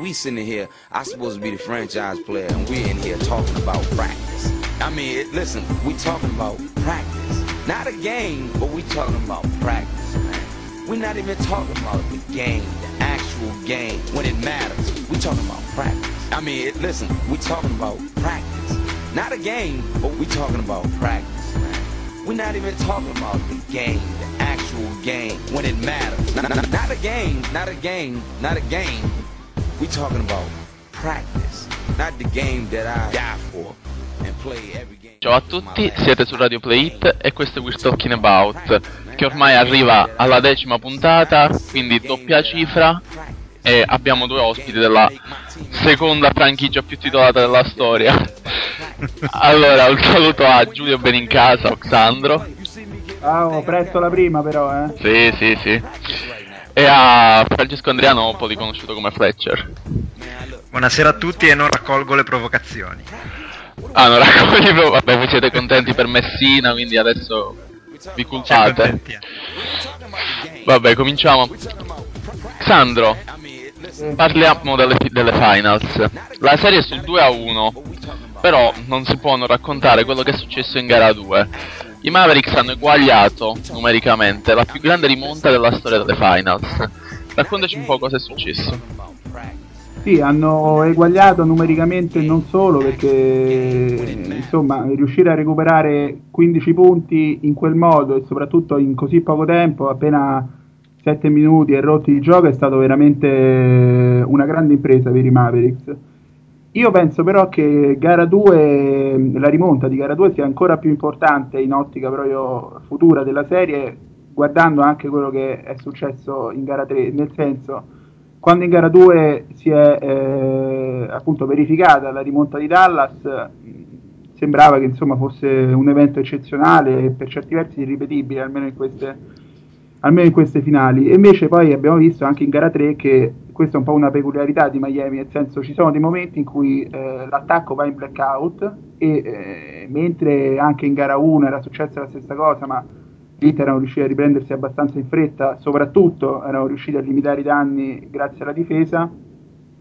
We sitting here, I supposed to be the franchise player, and we're in here talking about practice. I mean, it, listen, we talking about practice. Not a game, but we talking about practice, man. We're not even talking about the game, the actual game, when it matters. We talking about practice. I mean, it, listen, we talking about practice. Not a game, but we talking about practice, man. We're not even talking about the game, the actual game, when it matters. Not, not, not a game, not a game, not a game. We talking about practice, not the game that I die for and play every game. Ciao a tutti, siete su Radio Play It e questo è We're Talking About, che ormai arriva alla decima puntata, quindi doppia cifra, e abbiamo due ospiti della seconda franchigia più titolata della storia. Allora, un saluto a Giulio Benincasa, Oxandro. Ah, ho presto la prima però, eh. Sì, sì, sì. E a Francesco Andrianopoli, conosciuto come Fletcher. Buonasera a tutti e non raccolgo le provocazioni. Ah, non raccogli proprio. Vabbè, voi siete contenti per Messina, quindi adesso vi culpate. Vabbè, cominciamo. Sandro, parliamo delle, delle finals. La serie è sul 2 a 1, però non si può non raccontare quello che è successo in gara 2. I Mavericks hanno eguagliato numericamente la più grande rimonta della storia delle finals. Raccontaci un po' cosa è successo. Sì, hanno eguagliato numericamente non solo perché insomma riuscire a recuperare 15 punti in quel modo e soprattutto in così poco tempo, appena 7 minuti e rotti di gioco, è stato veramente una grande impresa per i Mavericks. Io penso però che gara 2, la rimonta di gara 2 sia ancora più importante in ottica proprio futura della serie, guardando anche quello che è successo in gara 3, nel senso quando in gara 2 si è eh, appunto verificata la rimonta di Dallas, sembrava che insomma fosse un evento eccezionale e per certi versi irripetibile, almeno in queste, almeno in queste finali. E invece poi abbiamo visto anche in gara 3 che questa è un po' una peculiarità di Miami, nel senso ci sono dei momenti in cui eh, l'attacco va in blackout e eh, mentre anche in gara 1 era successa la stessa cosa, ma l'Inter erano riusciti a riprendersi abbastanza in fretta, soprattutto erano riusciti a limitare i danni grazie alla difesa.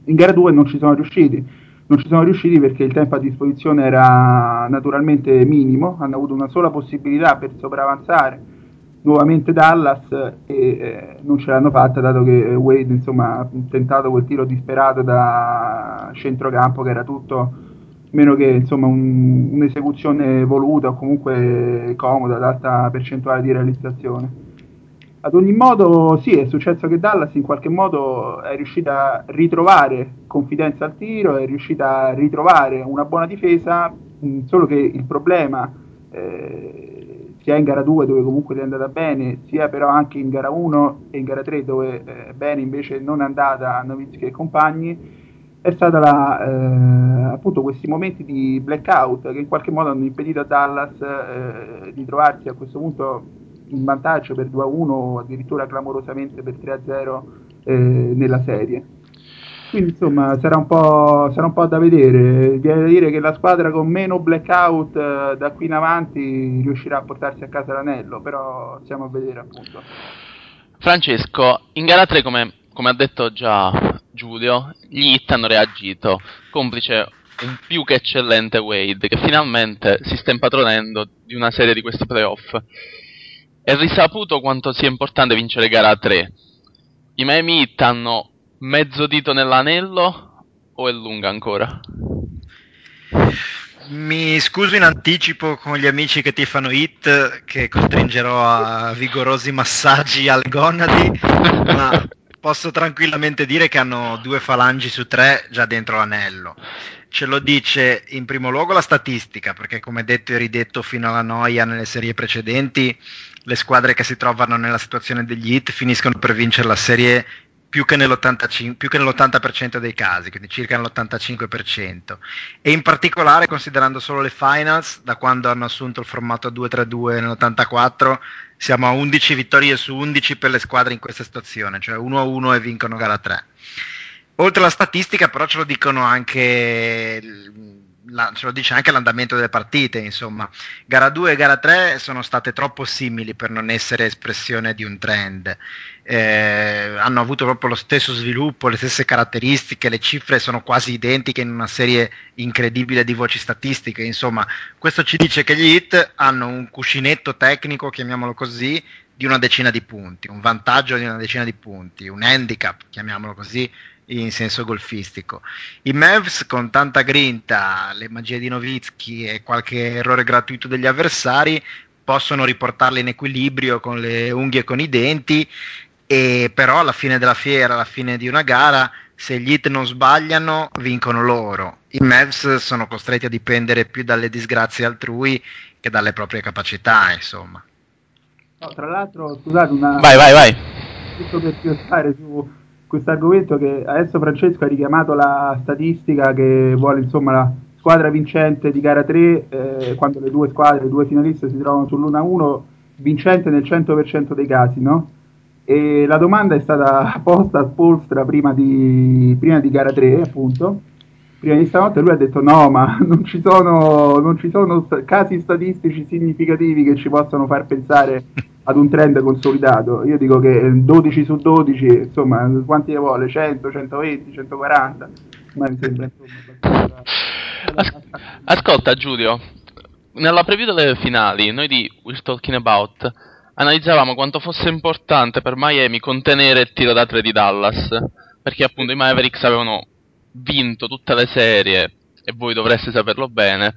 In gara 2 non ci sono riusciti, non ci sono riusciti perché il tempo a disposizione era naturalmente minimo, hanno avuto una sola possibilità per sopravanzare nuovamente Dallas e eh, non ce l'hanno fatta dato che eh, Wade insomma, ha tentato quel tiro disperato da centrocampo che era tutto meno che insomma un- un'esecuzione voluta o comunque comoda, ad alta percentuale di realizzazione. Ad ogni modo, sì, è successo che Dallas in qualche modo è riuscita a ritrovare confidenza al tiro, è riuscita a ritrovare una buona difesa, mh, solo che il problema, eh, sia in gara 2 dove comunque gli è andata bene, sia però anche in gara 1 e in gara 3 dove eh, bene invece non è andata a Novitsky e compagni, è stata la, eh, appunto questi momenti di blackout che in qualche modo hanno impedito a Dallas eh, di trovarsi a questo punto in vantaggio per 2-1 o addirittura clamorosamente per 3-0 eh, nella serie. Quindi insomma sarà un, po', sarà un po' da vedere. Viene da dire che la squadra con meno blackout eh, da qui in avanti riuscirà a portarsi a casa l'anello, però stiamo a vedere appunto. Francesco, in gara 3, come, come ha detto già Giulio, gli hit hanno reagito, complice un più che eccellente Wade, che finalmente si sta impadronendo di una serie di questi playoff. È risaputo quanto sia importante vincere gara 3. I Miami Heat hanno mezzo dito nell'anello o è lunga ancora? Mi scuso in anticipo con gli amici che ti fanno hit, che costringerò a vigorosi massaggi alle gonadi, ma posso tranquillamente dire che hanno due falangi su tre già dentro l'anello. Ce lo dice in primo luogo la statistica, perché come detto e ridetto fino alla noia nelle serie precedenti, le squadre che si trovano nella situazione degli hit finiscono per vincere la serie più che, nell'85 più che nell'80% dei casi, quindi circa nell'85%. E in particolare, considerando solo le finals, da quando hanno assunto il formato 2-3-2 nell'84, siamo a 11 vittorie su 11 per le squadre in questa situazione, cioè 1-1 e vincono gara 3. Oltre alla statistica, però, ce lo dicono anche la, ce lo dice anche l'andamento delle partite, insomma. Gara 2 e gara 3 sono state troppo simili per non essere espressione di un trend. Eh, hanno avuto proprio lo stesso sviluppo, le stesse caratteristiche, le cifre sono quasi identiche in una serie incredibile di voci statistiche. Insomma, questo ci dice che gli hit hanno un cuscinetto tecnico, chiamiamolo così, di una decina di punti, un vantaggio di una decina di punti, un handicap, chiamiamolo così, in senso golfistico. I Mavs con tanta grinta, le magie di Novitsky e qualche errore gratuito degli avversari possono riportarli in equilibrio con le unghie e con i denti e però alla fine della fiera, alla fine di una gara, se gli hit non sbagliano, vincono loro. I Mavs sono costretti a dipendere più dalle disgrazie altrui che dalle proprie capacità, insomma. No, tra l'altro, scusate, una... Vai, vai, vai. Giusto per pilotare su questo argomento che adesso Francesco ha richiamato la statistica che vuole insomma la squadra vincente di gara 3 eh, quando le due squadre, le due finaliste si trovano sull'1-1 vincente nel 100% dei casi, no? E la domanda è stata posta a Spolstra prima di, prima di gara 3, appunto. Prima di stanotte lui ha detto no, ma non ci sono, non ci sono casi statistici significativi che ci possano far pensare ad un trend consolidato. Io dico che 12 su 12, insomma, quanti ne vuole? 100, 120, 140? Ma mi sembra insomma Ascolta Giulio, nella preview delle finali, noi di We're Talking About analizzavamo quanto fosse importante per Miami contenere il tiro da 3 di Dallas, perché appunto i Mavericks avevano vinto tutte le serie e voi dovreste saperlo bene,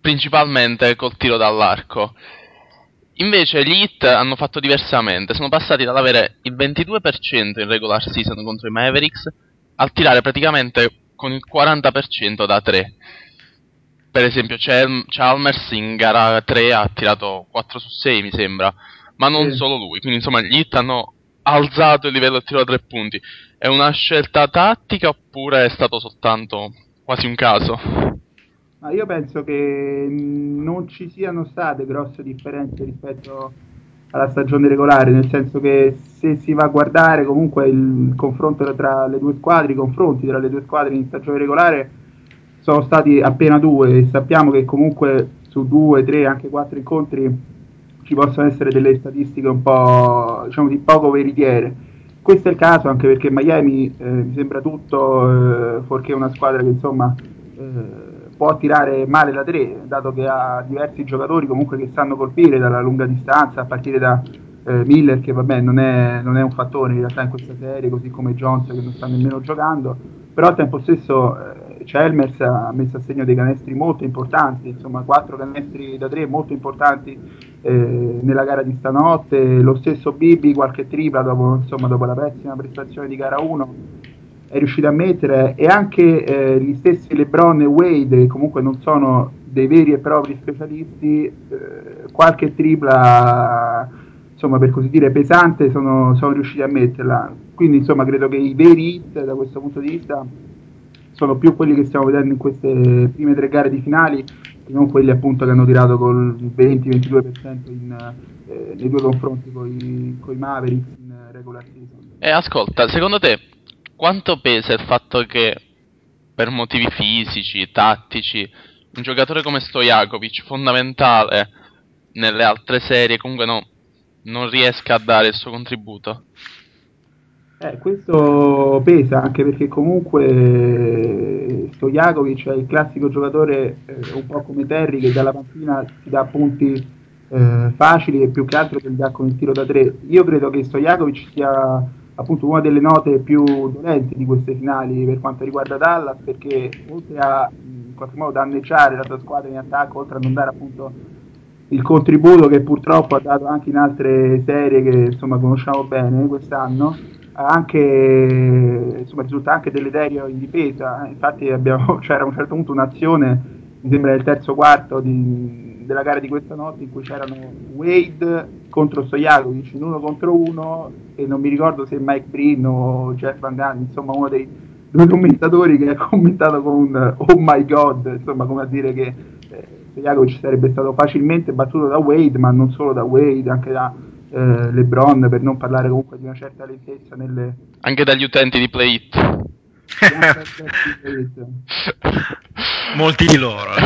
principalmente col tiro dall'arco. Invece gli Heat hanno fatto diversamente, sono passati dall'avere il 22% in regular season contro i Mavericks al tirare praticamente con il 40% da 3. Per esempio Chalmers in gara 3 ha tirato 4 su 6 mi sembra, ma non sì. solo lui, quindi insomma gli Heat hanno alzato il livello del tiro da 3 punti. È una scelta tattica oppure è stato soltanto quasi un caso? Ma io penso che non ci siano state grosse differenze rispetto alla stagione regolare, nel senso che se si va a guardare comunque il confronto tra le due squadre, i confronti tra le due squadre in stagione regolare sono stati appena due e sappiamo che comunque su due, tre, anche quattro incontri ci possono essere delle statistiche un po' diciamo di poco veritiere. Questo è il caso anche perché Miami eh, mi sembra tutto, eh, fuorché una squadra che insomma eh, può tirare male la 3, dato che ha diversi giocatori comunque che sanno colpire dalla lunga distanza, a partire da eh, Miller, che vabbè non è, non è, un fattore in realtà in questa serie, così come Jones che non sta nemmeno giocando, però al tempo stesso eh, Chalmers ha messo a segno dei canestri molto importanti, insomma 4 canestri da 3 molto importanti eh, nella gara di stanotte, lo stesso Bibi qualche tripla dopo, insomma, dopo la pessima prestazione di gara 1 è riuscito a mettere e anche eh, gli stessi LeBron e Wade che comunque non sono dei veri e propri specialisti eh, qualche tripla insomma per così dire pesante sono, sono, riusciti a metterla. Quindi insomma credo che i veri hit da questo punto di vista sono più quelli che stiamo vedendo in queste prime tre gare di finali che non quelli appunto che hanno tirato col 20-22% in, eh, nei due confronti con i Mavericks in regular season e ascolta secondo te quanto pesa il fatto che per motivi fisici, tattici, un giocatore come Stojakovic, fondamentale nelle altre serie, comunque no, non riesca a dare il suo contributo? Eh, questo pesa anche perché comunque Stojakovic è il classico giocatore eh, un po' come Terry che dalla panchina si dà punti eh, facili e più che altro che li dà con il tiro da tre. Io credo che Stojakovic sia appunto una delle note più dolenti di queste finali per quanto riguarda Dallas perché oltre a in qualche modo danneggiare la sua squadra in attacco oltre a non dare appunto il contributo che purtroppo ha dato anche in altre serie che insomma conosciamo bene quest'anno anche insomma risulta anche deleterio in difesa. Infatti abbiamo, c'era a un certo punto un'azione mi sembra nel terzo quarto di, della gara di questa notte in cui c'erano Wade contro Stojakovic in uno contro uno e non mi ricordo se Mike Breen o Jeff Van Gunn, insomma uno dei due commentatori che ha commentato con Oh my God, insomma come a dire che eh, Stojakovic sarebbe stato facilmente battuto da Wade, ma non solo da Wade, anche da eh, LeBron, per non parlare comunque di una certa lentezza nelle... Anche dagli utenti di Play It. Molti di loro.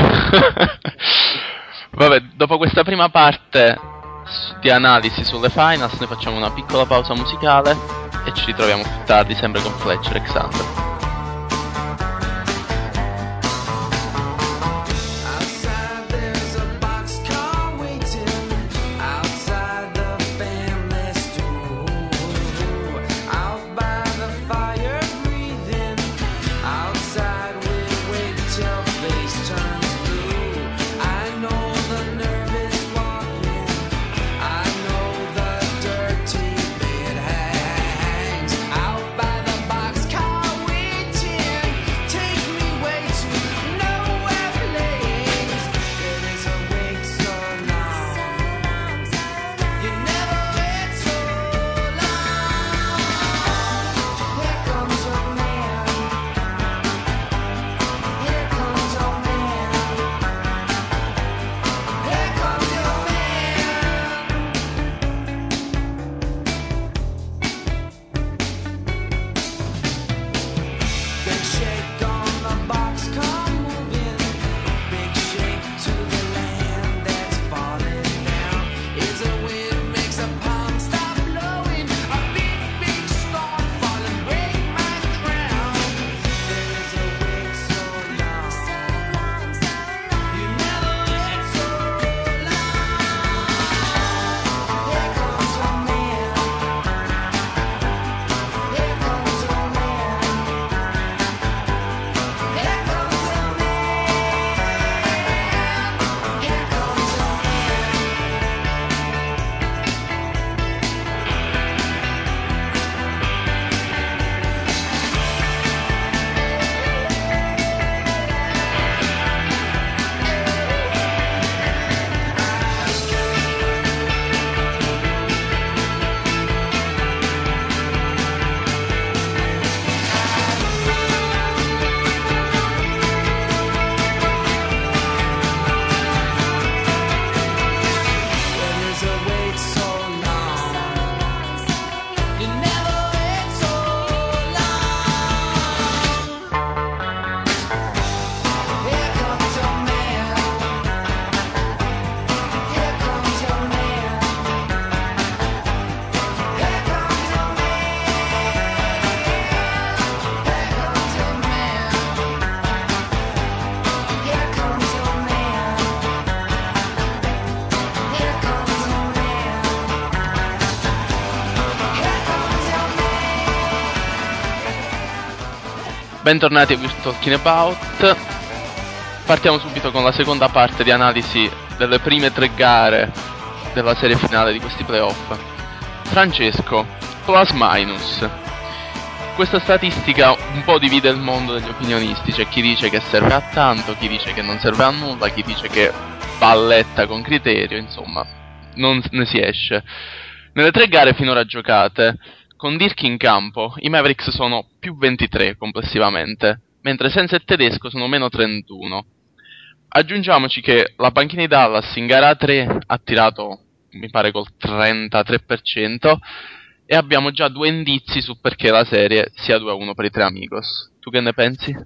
Vabbè, dopo questa prima parte di analisi sulle finals, noi facciamo una piccola pausa musicale e ci ritroviamo più tardi, sempre con Fletcher e Xander. Bentornati a We're Talking About. Partiamo subito con la seconda parte di analisi delle prime tre gare della serie finale di questi playoff. Francesco, plus minus. Questa statistica un po' divide il mondo degli opinionisti, c'è chi dice che serve a tanto, chi dice che non serve a nulla, chi dice che balletta con criterio, insomma, non ne si esce. Nelle tre gare finora giocate, con Dirk in campo, i Mavericks sono più 23 complessivamente, mentre senza il tedesco sono meno 31. Aggiungiamoci che la panchina di Dallas in gara 3 ha tirato, mi pare, col 33% e abbiamo già due indizi su perché la serie sia 2-1 per i tre amigos. Tu che ne pensi?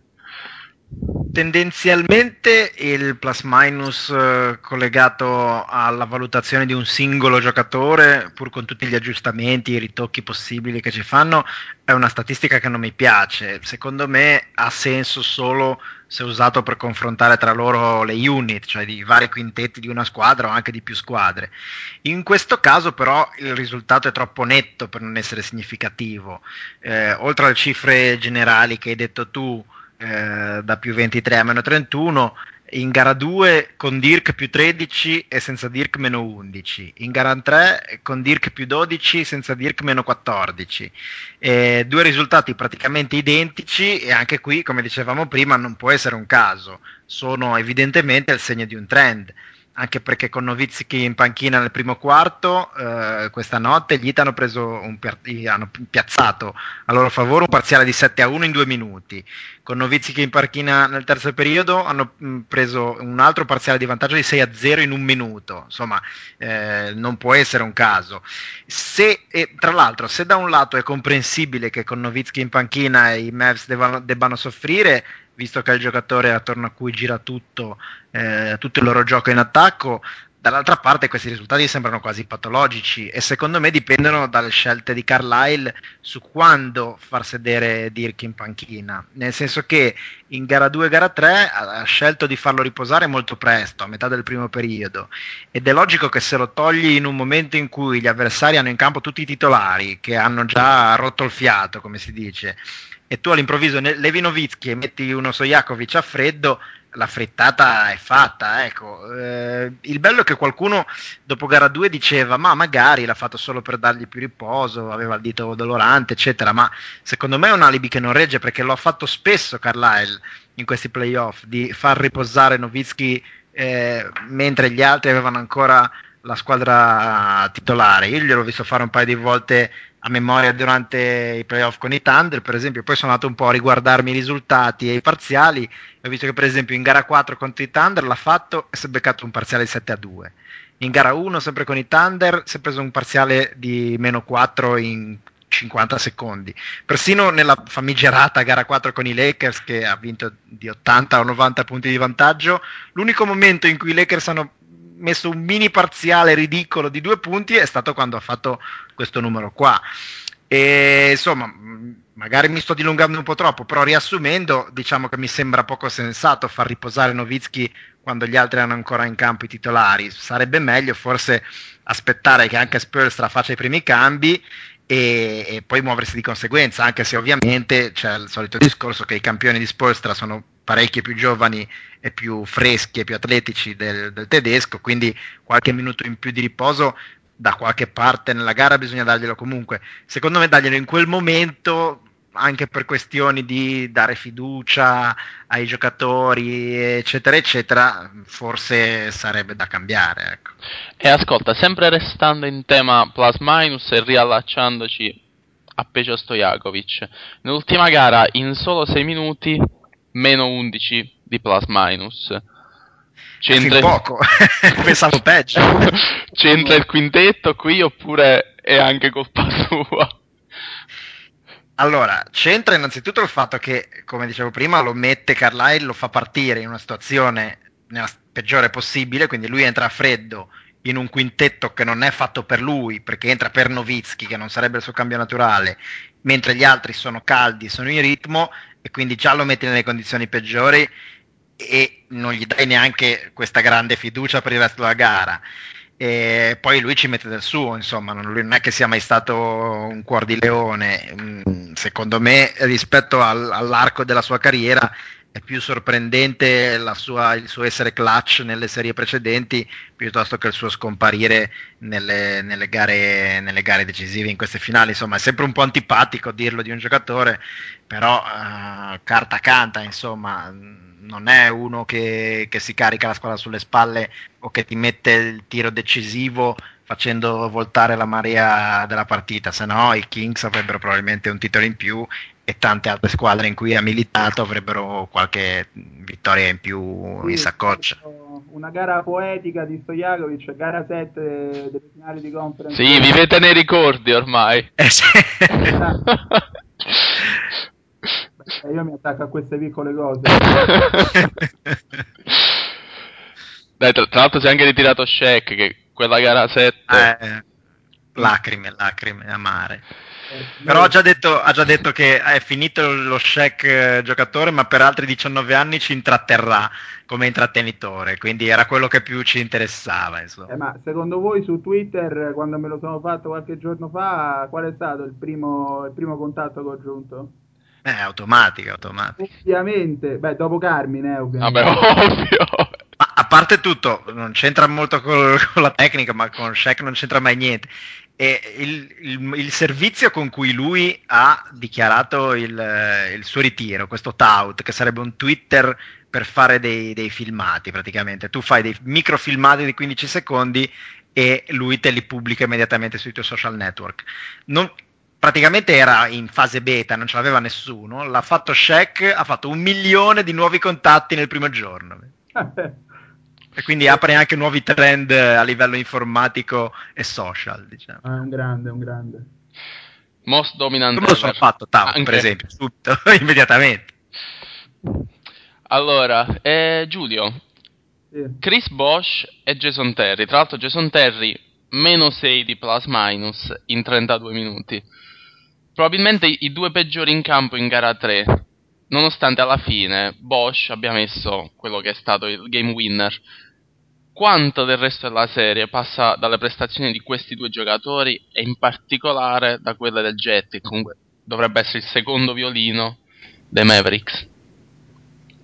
Tendenzialmente il plus minus eh, collegato alla valutazione di un singolo giocatore, pur con tutti gli aggiustamenti, i ritocchi possibili che ci fanno, è una statistica che non mi piace. Secondo me ha senso solo se usato per confrontare tra loro le unit, cioè i vari quintetti di una squadra o anche di più squadre. In questo caso però il risultato è troppo netto per non essere significativo. Eh, oltre alle cifre generali che hai detto tu, eh, da più 23 a meno 31, in gara 2 con Dirk più 13 e senza Dirk meno 11, in gara 3 con Dirk più 12 senza Dirk meno 14. Eh, due risultati praticamente identici e anche qui, come dicevamo prima, non può essere un caso, sono evidentemente il segno di un trend anche perché con Novitsky in panchina nel primo quarto eh, questa notte gli hanno, un, hanno piazzato a loro favore un parziale di 7 a 1 in due minuti con Novizzi in parchina nel terzo periodo hanno mh, preso un altro parziale di vantaggio di 6 a 0 in un minuto, insomma eh, non può essere un caso. Se, e, tra l'altro se da un lato è comprensibile che con Novizzi in panchina i Mavs debbano, debbano soffrire, visto che è il giocatore attorno a cui gira tutto, eh, tutto il loro gioco in attacco, Dall'altra parte questi risultati sembrano quasi patologici e secondo me dipendono dalle scelte di Carlisle su quando far sedere Dirk in panchina, nel senso che in gara 2 e gara 3 ha scelto di farlo riposare molto presto, a metà del primo periodo, ed è logico che se lo togli in un momento in cui gli avversari hanno in campo tutti i titolari, che hanno già rotto il fiato, come si dice, e tu all'improvviso levi Novitsky e metti uno Sojakovic a freddo, la frittata è fatta. Ecco. Eh, il bello è che qualcuno dopo gara 2 diceva: Ma magari l'ha fatto solo per dargli più riposo, aveva il dito dolorante, eccetera. Ma secondo me è un alibi che non regge perché lo ha fatto spesso Carlisle in questi playoff di far riposare Novitsky eh, mentre gli altri avevano ancora la squadra titolare. Io gliel'ho visto fare un paio di volte a memoria durante i playoff con i Thunder, per esempio, poi sono andato un po' a riguardarmi i risultati e i parziali, ho visto che per esempio in gara 4 contro i Thunder l'ha fatto e si è beccato un parziale di 7 a 2. In gara 1, sempre con i Thunder, si è preso un parziale di meno 4 in 50 secondi. Persino nella famigerata gara 4 con i Lakers, che ha vinto di 80 o 90 punti di vantaggio, l'unico momento in cui i Lakers hanno messo un mini parziale ridicolo di due punti è stato quando ha fatto questo numero qua. E insomma, magari mi sto dilungando un po' troppo, però riassumendo, diciamo che mi sembra poco sensato far riposare Novitsky quando gli altri hanno ancora in campo i titolari. Sarebbe meglio forse aspettare che anche Spurs faccia i primi cambi e, e, poi muoversi di conseguenza, anche se ovviamente c'è il solito discorso che i campioni di Spolstra sono parecchio più giovani e più freschi e più atletici del, del, tedesco, quindi qualche minuto in più di riposo da qualche parte nella gara bisogna darglielo comunque. Secondo me darglielo in quel momento anche per questioni di dare fiducia ai giocatori, eccetera, eccetera, forse sarebbe da cambiare. Ecco. E ascolta, sempre restando in tema plus minus e riallacciandoci a Pejo Stojakovic, nell'ultima gara in solo 6 minuti meno 11 di plus minus. C'entra poco, pensavo peggio. C'entra il quintetto qui oppure è anche colpa sua? Allora, c'entra innanzitutto il fatto che, come dicevo prima, lo mette Carlisle, lo fa partire in una situazione nella peggiore possibile, quindi lui entra a freddo in un quintetto che non è fatto per lui, perché entra per Novitsky, che non sarebbe il suo cambio naturale, mentre gli altri sono caldi, sono in ritmo, e quindi già lo metti nelle condizioni peggiori e non gli dai neanche questa grande fiducia per il resto della gara e poi lui ci mette del suo, insomma, non, lui non è che sia mai stato un cuor di leone, mm, secondo me rispetto al, all'arco della sua carriera è più sorprendente sua, il suo essere clutch nelle serie precedenti piuttosto che il suo scomparire nelle, nelle, gare, nelle gare, decisive in queste finali. Insomma, è sempre un po' antipatico dirlo di un giocatore, però uh, carta canta, insomma, non è uno che, che si carica la squadra sulle spalle o che ti mette il tiro decisivo facendo voltare la marea della partita, se no i Kings avrebbero probabilmente un titolo in più e tante altre squadre in cui ha militato avrebbero qualche vittoria in più sì, in saccoccia. Una gara poetica di Stojakovic, gara 7 delle finali di conference. Sì, vivete nei ricordi ormai. Eh sì. Beh, io mi attacco a queste piccole cose. Dai, tra, tra l'altro si è anche ritirato Shaq che quella gara 7 eh, lacrime, lacrime amare. Eh, Però ha già, detto, ha già, detto, che è finito lo Shaq eh, giocatore, ma per altri 19 anni ci intratterrà come intrattenitore, quindi era quello che più ci interessava. Eh, ma secondo voi su Twitter, quando me lo sono fatto qualche giorno fa, qual è stato il primo, il primo contatto che ho aggiunto? Eh, automatico, automatico. Ovviamente, beh, dopo Carmine, eh, ovviamente. Vabbè, ovvio. Ma a parte tutto, non c'entra molto con, con la tecnica, ma con Shaq non c'entra mai niente. E il, il, il, servizio con cui lui ha dichiarato il, il, suo ritiro, questo tout, che sarebbe un Twitter per fare dei, dei, filmati praticamente. Tu fai dei microfilmati di 15 secondi e lui te li pubblica immediatamente sui tuoi social network. Non, praticamente era in fase beta, non ce l'aveva nessuno, l'ha fatto Shaq, ha fatto un milione di nuovi contatti nel primo giorno. e quindi apre anche nuovi trend a livello informatico e social, diciamo. È un grande, è un grande. Most dominant Come lo sono fatto, Tao, per esempio, subito, immediatamente. Allora, eh, Giulio, sì. Chris Bosch e Jason Terry. Tra l'altro Jason Terry meno 6 di plus minus in 32 minuti. Probabilmente i due peggiori in campo in gara 3. Nonostante alla fine Bosch abbia messo quello che è stato il game winner quanto del resto della serie passa dalle prestazioni di questi due giocatori e in particolare da quelle del Jet, che comunque dovrebbe essere il secondo violino dei Mavericks.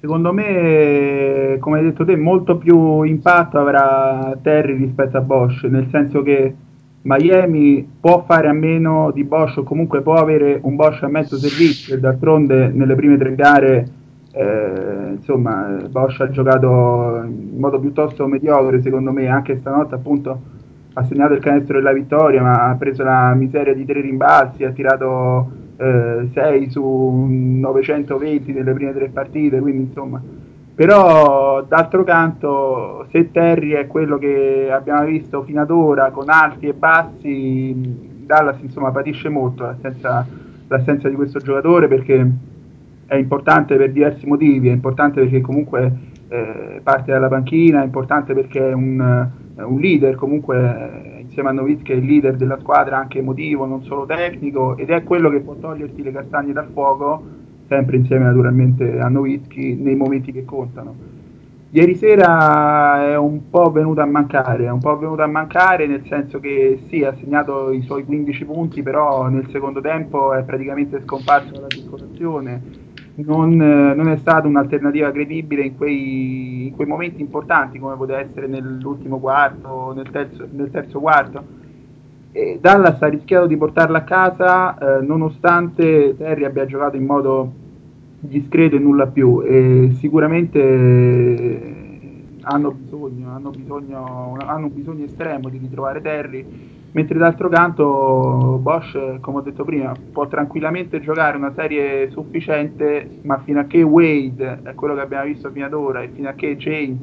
Secondo me, come hai detto te, molto più impatto avrà Terry rispetto a Bosch, nel senso che Miami può fare a meno di Bosch o comunque può avere un Bosch a mezzo servizio e d'altronde nelle prime tre gare eh, insomma, Bosch ha giocato in modo piuttosto mediocre, secondo me, anche stanotte appunto ha segnato il canestro della vittoria, ma ha preso la miseria di tre rimbalzi, ha tirato eh, 6 su 920 nelle prime tre partite, quindi insomma. Però d'altro canto, se Terry è quello che abbiamo visto fino ad ora, con alti e bassi, Dallas insomma patisce molto l'assenza, l'assenza di questo giocatore perché è importante per diversi motivi, è importante perché comunque eh, parte dalla panchina, è importante perché è un, un leader, comunque insieme a Novitsky è il leader della squadra anche emotivo, non solo tecnico, ed è quello che può toglierti le castagne dal fuoco, sempre insieme naturalmente a Novitsky, nei momenti che contano. Ieri sera è un po' venuto a mancare, è un po' venuto a mancare nel senso che sì, ha segnato i suoi 15 punti, però nel secondo tempo è praticamente scomparso dalla circolazione non, non, è stata un'alternativa credibile in quei, in quei, momenti importanti come poteva essere nell'ultimo quarto, nel terzo, nel terzo quarto. E Dallas ha rischiato di portarla a casa eh, nonostante Terry abbia giocato in modo discreto e nulla più. E sicuramente hanno bisogno, hanno bisogno, hanno bisogno estremo di ritrovare Terry mentre d'altro canto Bosch, come ho detto prima, può tranquillamente giocare una serie sufficiente, ma fino a che Wade è quello che abbiamo visto fino ad ora e fino a che James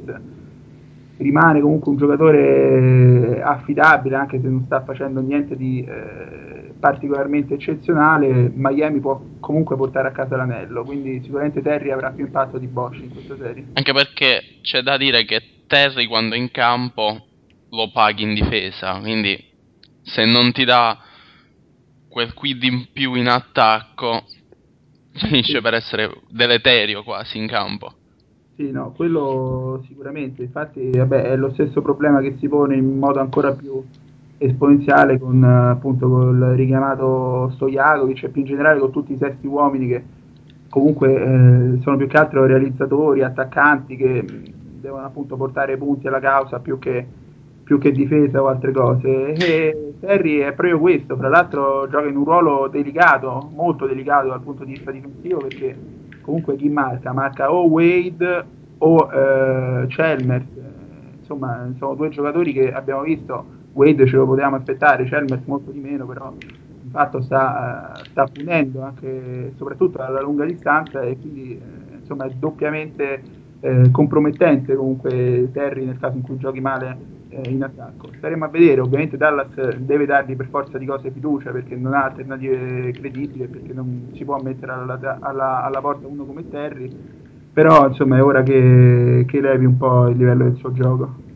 rimane comunque un giocatore affidabile, anche se non sta facendo niente di eh, particolarmente eccezionale, Miami può comunque portare a casa l'anello, quindi sicuramente Terry avrà più impatto di Bosch in questa serie. Anche perché c'è da dire che Terry quando è in campo lo paghi in difesa, quindi se non ti dà quel quid in più in attacco, finisce sì. per essere deleterio quasi in campo. Sì, no, quello sicuramente. Infatti, vabbè, è lo stesso problema che si pone in modo ancora più esponenziale con appunto col richiamato Stojakovic e più in generale con tutti i sesti uomini che comunque eh, sono più che altro realizzatori, attaccanti che devono appunto portare punti alla causa più che più che difesa o altre cose. E Terry è proprio questo, fra l'altro gioca in un ruolo delicato, molto delicato dal punto di vista difensivo perché comunque chi marca? Marca o Wade o eh, Chalmers, insomma sono due giocatori che abbiamo visto, Wade ce lo potevamo aspettare, Chalmers molto di meno, però di fatto sta, sta punendo anche soprattutto alla lunga distanza e quindi eh, insomma è doppiamente eh, compromettente comunque Terry nel caso in cui giochi male eh, in attacco. Staremo a vedere, ovviamente Dallas deve dargli per forza di cose fiducia perché non ha alternative credibili, perché non si può mettere alla, alla, alla porta uno come Terry, però insomma è ora che, che levi un po' il livello del suo gioco.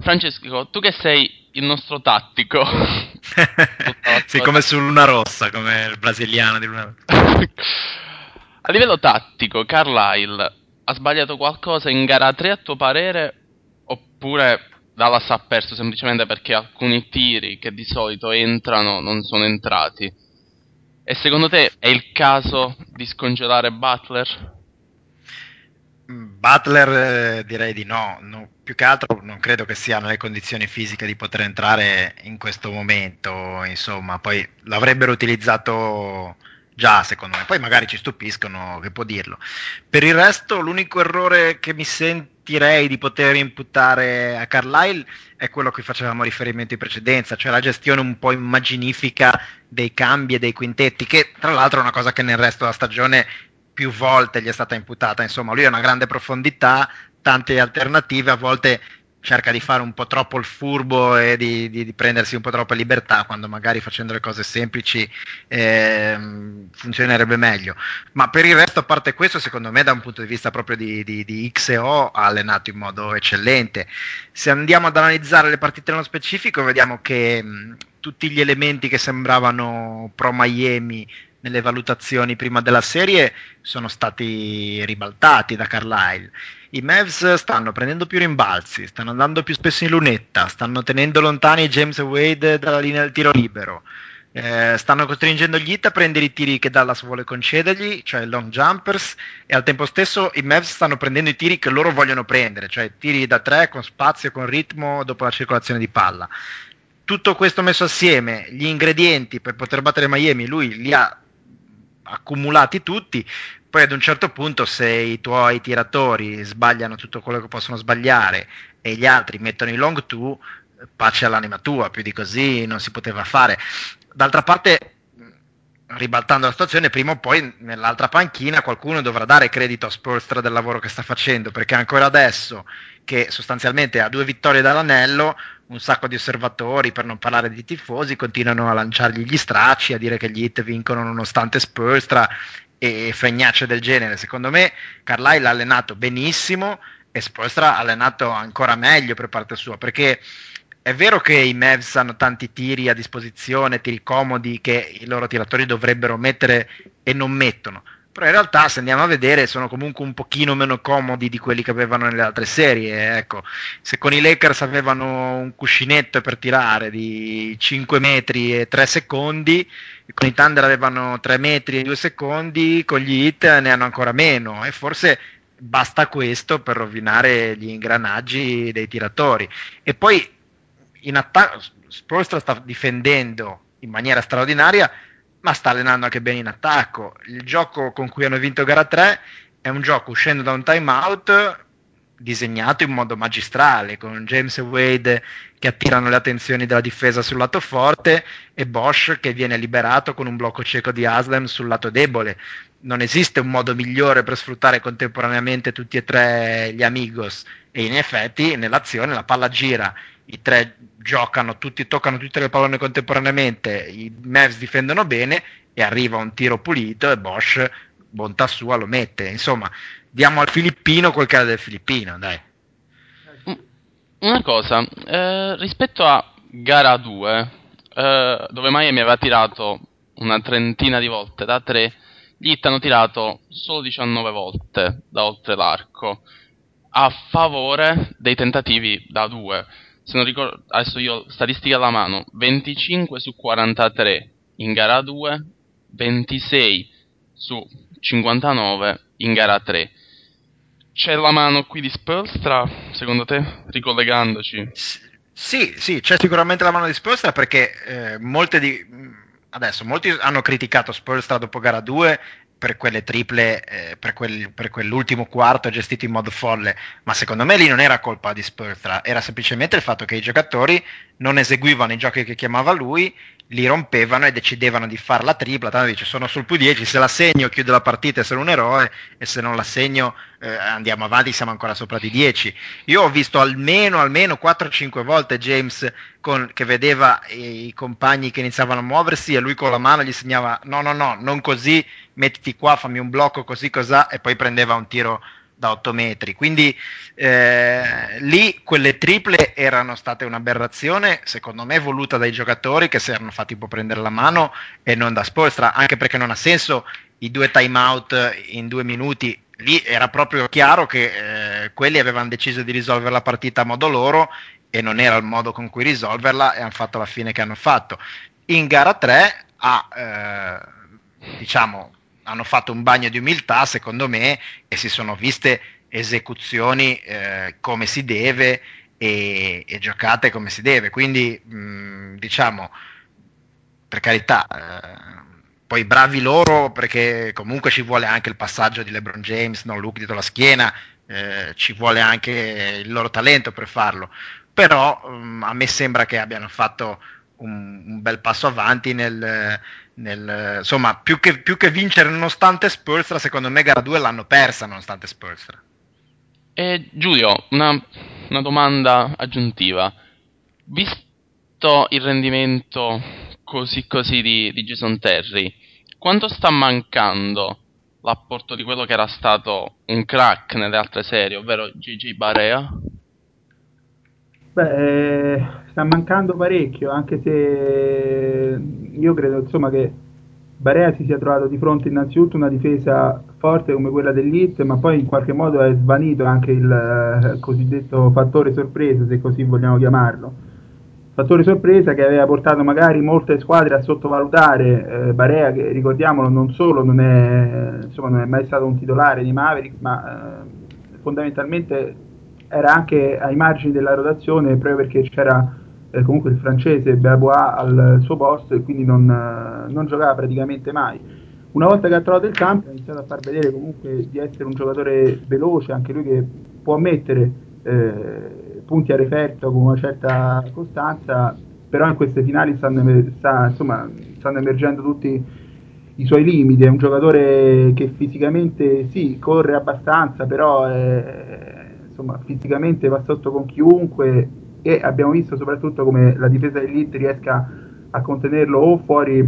Francesco, tu che sei il nostro tattico. sì, come su Luna Rossa, come il brasiliano di Luna Rossa. a livello tattico, Carlisle ha sbagliato qualcosa in gara 3 a tuo parere? Oppure Dallas ha perso semplicemente perché alcuni tiri che di solito entrano non sono entrati. E secondo te è il caso di scongelare Butler? Butler eh, direi di no. no, più che altro non credo che sia nelle condizioni fisiche di poter entrare in questo momento, insomma, poi l'avrebbero utilizzato già secondo me, poi magari ci stupiscono, che può dirlo. Per il resto l'unico errore che mi sentirei di poter imputare a Carlisle è quello a cui facevamo riferimento in precedenza, cioè la gestione un po' immaginifica dei cambi e dei quintetti, che tra l'altro è una cosa che nel resto della stagione più volte gli è stata imputata, insomma lui ha una grande profondità, tante alternative, a volte cerca di fare un po' troppo il furbo e di, di, di prendersi un po' troppa libertà quando magari facendo le cose semplici eh, funzionerebbe meglio. Ma per il resto, a parte questo, secondo me da un punto di vista proprio di, di X e O ha allenato in modo eccellente. Se andiamo ad analizzare le partite nello specifico, vediamo che mh, tutti gli elementi che sembravano pro Miami nelle valutazioni prima della serie sono stati ribaltati da Carlisle. I Mavs stanno prendendo più rimbalzi, stanno andando più spesso in lunetta, stanno tenendo lontani James Wade dalla linea del tiro libero. Eh, stanno costringendo gli hit a prendere i tiri che Dallas vuole concedergli, cioè long jumpers, e al tempo stesso i Mavs stanno prendendo i tiri che loro vogliono prendere, cioè tiri da tre con spazio, con ritmo dopo la circolazione di palla. Tutto questo messo assieme, gli ingredienti per poter battere Miami, lui li ha accumulati tutti, poi ad un certo punto se i tuoi tiratori sbagliano tutto quello che possono sbagliare e gli altri mettono i long two, pace all'anima tua, più di così non si poteva fare. D'altra parte, ribaltando la situazione, prima o poi nell'altra panchina qualcuno dovrà dare credito a Spurstra del lavoro che sta facendo, perché ancora adesso che sostanzialmente ha due vittorie dall'anello, un sacco di osservatori, per non parlare di tifosi, continuano a lanciargli gli stracci, a dire che gli hit vincono nonostante Spurstra e fregnacce del genere. Secondo me Carlisle ha allenato benissimo e Spoelstra ha allenato ancora meglio per parte sua, perché è vero che i Mavs hanno tanti tiri a disposizione, tiri comodi che i loro tiratori dovrebbero mettere e non mettono, però in realtà se andiamo a vedere sono comunque un pochino meno comodi di quelli che avevano nelle altre serie. Ecco, se con i Lakers avevano un cuscinetto per tirare di 5 metri e 3 secondi, con i Thunder avevano 3 metri e 2 secondi, con gli Heat ne hanno ancora meno e forse basta questo per rovinare gli ingranaggi dei tiratori. E poi in attacco, Spolstra sta difendendo in maniera straordinaria, ma sta allenando anche bene in attacco. Il gioco con cui hanno vinto gara 3 è un gioco uscendo da un timeout disegnato in modo magistrale, con James e Wade che attirano le attenzioni della difesa sul lato forte e Bosch che viene liberato con un blocco cieco di Aslam sul lato debole. Non esiste un modo migliore per sfruttare contemporaneamente tutti e tre gli amigos e in effetti nell'azione la palla gira, i tre giocano, tutti, toccano tutte le pallone contemporaneamente, i Mavs difendono bene e arriva un tiro pulito e Bosch, bontà sua, lo mette. Insomma, diamo al filippino quel che del filippino, dai. Una cosa, eh, rispetto a gara 2, eh, dove Miami aveva tirato una trentina di volte da 3, gli hanno tirato solo 19 volte da oltre l'arco, a favore dei tentativi da 2. Se non ricordo, adesso io statistica alla mano, 25 su 43 in gara 2, 26 su 59 in gara 3 c'è la mano qui di Spolstra, secondo te, ricollegandoci? Sì, sì, c'è sicuramente la mano di Spolstra perché eh, molte di... Adesso, molti hanno criticato Spolstra dopo gara 2 per quelle triple, eh, per, quel, per, quell'ultimo quarto gestito in modo folle, ma secondo me lì non era colpa di Spolstra, era semplicemente il fatto che i giocatori non eseguivano i giochi che chiamava lui li rompevano e decidevano di fare la tripla, tanto dice sono sul più 10, se la segno chiudo la partita e sono un eroe e se non la segno eh, andiamo avanti, siamo ancora sopra di 10. Io ho visto almeno, almeno 4-5 volte James con, che vedeva i, compagni che iniziavano a muoversi e lui con la mano gli segnava no no no, non così, mettiti qua, fammi un blocco così cos'ha e poi prendeva un tiro da 8 metri. Quindi eh, lì quelle triple erano state un'aberrazione, secondo me, voluta dai giocatori che si erano fatti un po' prendere la mano e non da Spolstra, anche perché non ha senso i due time out in due minuti. Lì era proprio chiaro che eh, quelli avevano deciso di risolvere la partita a modo loro e non era il modo con cui risolverla e hanno fatto la fine che hanno fatto. In gara 3 ha, eh, diciamo, hanno fatto un bagno di umiltà, secondo me, e si sono viste esecuzioni eh, come si deve e, e, giocate come si deve. Quindi, mh, diciamo, per carità, eh, poi bravi loro perché comunque ci vuole anche il passaggio di LeBron James, no, Luke dietro la schiena, eh, ci vuole anche il loro talento per farlo, però um, a me sembra che abbiano fatto un, un bel passo avanti nel, nel insomma, più che, più che, vincere nonostante Spurstra, secondo me gara 2 l'hanno persa nonostante Spurstra. E Giulio, una, una domanda aggiuntiva. Visto il rendimento così così di, di Jason Terry, quanto sta mancando l'apporto di quello che era stato un crack nelle altre serie, ovvero Gigi Barea? Beh, eh, sta mancando parecchio, anche se io credo insomma, che Barea si sia trovato di fronte innanzitutto una difesa forte come quella dell'Hit, ma poi in qualche modo è svanito anche il eh, cosiddetto fattore sorpresa, se così vogliamo chiamarlo. Fattore sorpresa che aveva portato magari molte squadre a sottovalutare eh, Barea che ricordiamolo non solo non è, insomma, non è mai stato un titolare di Maverick ma eh, fondamentalmente era anche ai margini della rotazione proprio perché c'era eh, comunque il francese Beabois al suo posto e quindi non, eh, non, giocava praticamente mai. Una volta che ha trovato il campo ha iniziato a far vedere comunque di essere un giocatore veloce anche lui che può mettere eh, punti a referto con una certa costanza, però in queste finali stanno, sta, insomma, stanno emergendo tutti i suoi limiti, è un giocatore che fisicamente sì, corre abbastanza, però è, insomma, fisicamente va sotto con chiunque e abbiamo visto soprattutto come la difesa dell'Elite riesca a contenerlo o fuori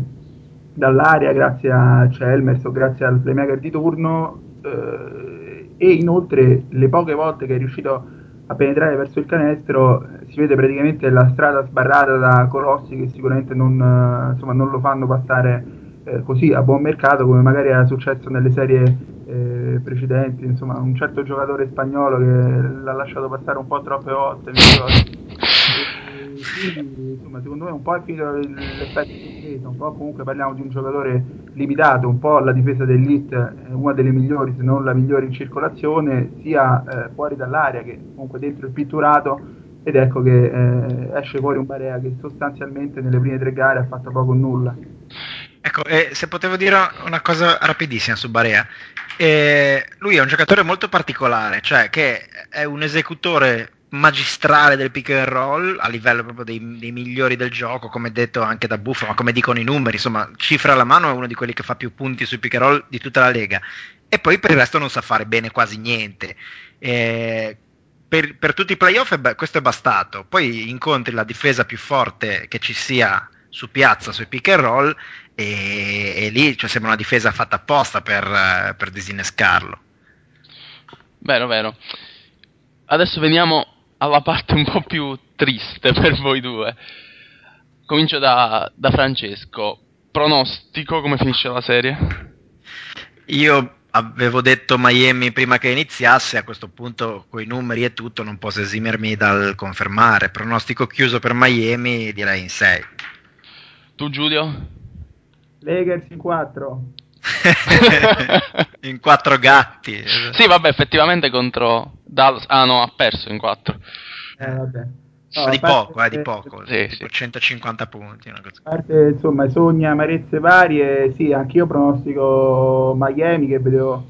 dall'area grazie a Chelmers o grazie al playmaker di turno eh, e inoltre le poche volte che è riuscito a penetrare verso il canestro si vede praticamente la strada sbarrata da colossi che sicuramente non, insomma, non lo fanno passare eh, così a buon mercato come magari era successo nelle serie eh, precedenti, insomma un certo giocatore spagnolo che l'ha lasciato passare un po' troppe volte quindi insomma, secondo me un po' è finito l'effetto di difesa, un po' comunque parliamo di un giocatore limitato, un po' la difesa dell'It è una delle migliori, se non la migliore in circolazione, sia eh, fuori dall'area che comunque dentro il pitturato ed ecco che eh, esce fuori un Barea che sostanzialmente nelle prime tre gare ha fatto poco o nulla. Ecco, eh, se potevo dire una cosa rapidissima su Barea, eh, lui è un giocatore molto particolare, cioè che è un esecutore magistrale del pick and roll a livello proprio dei, dei, migliori del gioco, come detto anche da Buffo, ma come dicono i numeri, insomma, cifra alla mano è uno di quelli che fa più punti sui pick and roll di tutta la lega. E poi per il resto non sa fare bene quasi niente. Eh, per, per, tutti i playoff beh, questo è bastato. Poi incontri la difesa più forte che ci sia su piazza sui pick and roll e, e lì cioè, sembra una difesa fatta apposta per, per disinnescarlo. Vero, vero. Adesso veniamo alla parte un po' più triste per voi due. Comincio da, da Francesco. Pronostico come finisce la serie? Io avevo detto Miami prima che iniziasse, a questo punto con i numeri e tutto non posso esimermi dal confermare. Pronostico chiuso per Miami direi in 6. Tu Giulio? Lakers in 4. in 4 gatti. Sì, vabbè, effettivamente contro Dallas. Ah no, ha perso in 4. Eh, vabbè. No, di poco, eh, di poco, sì, sì. 150 punti. A parte insomma sogni amarezze varie, sì, anch'io pronostico Miami che vedo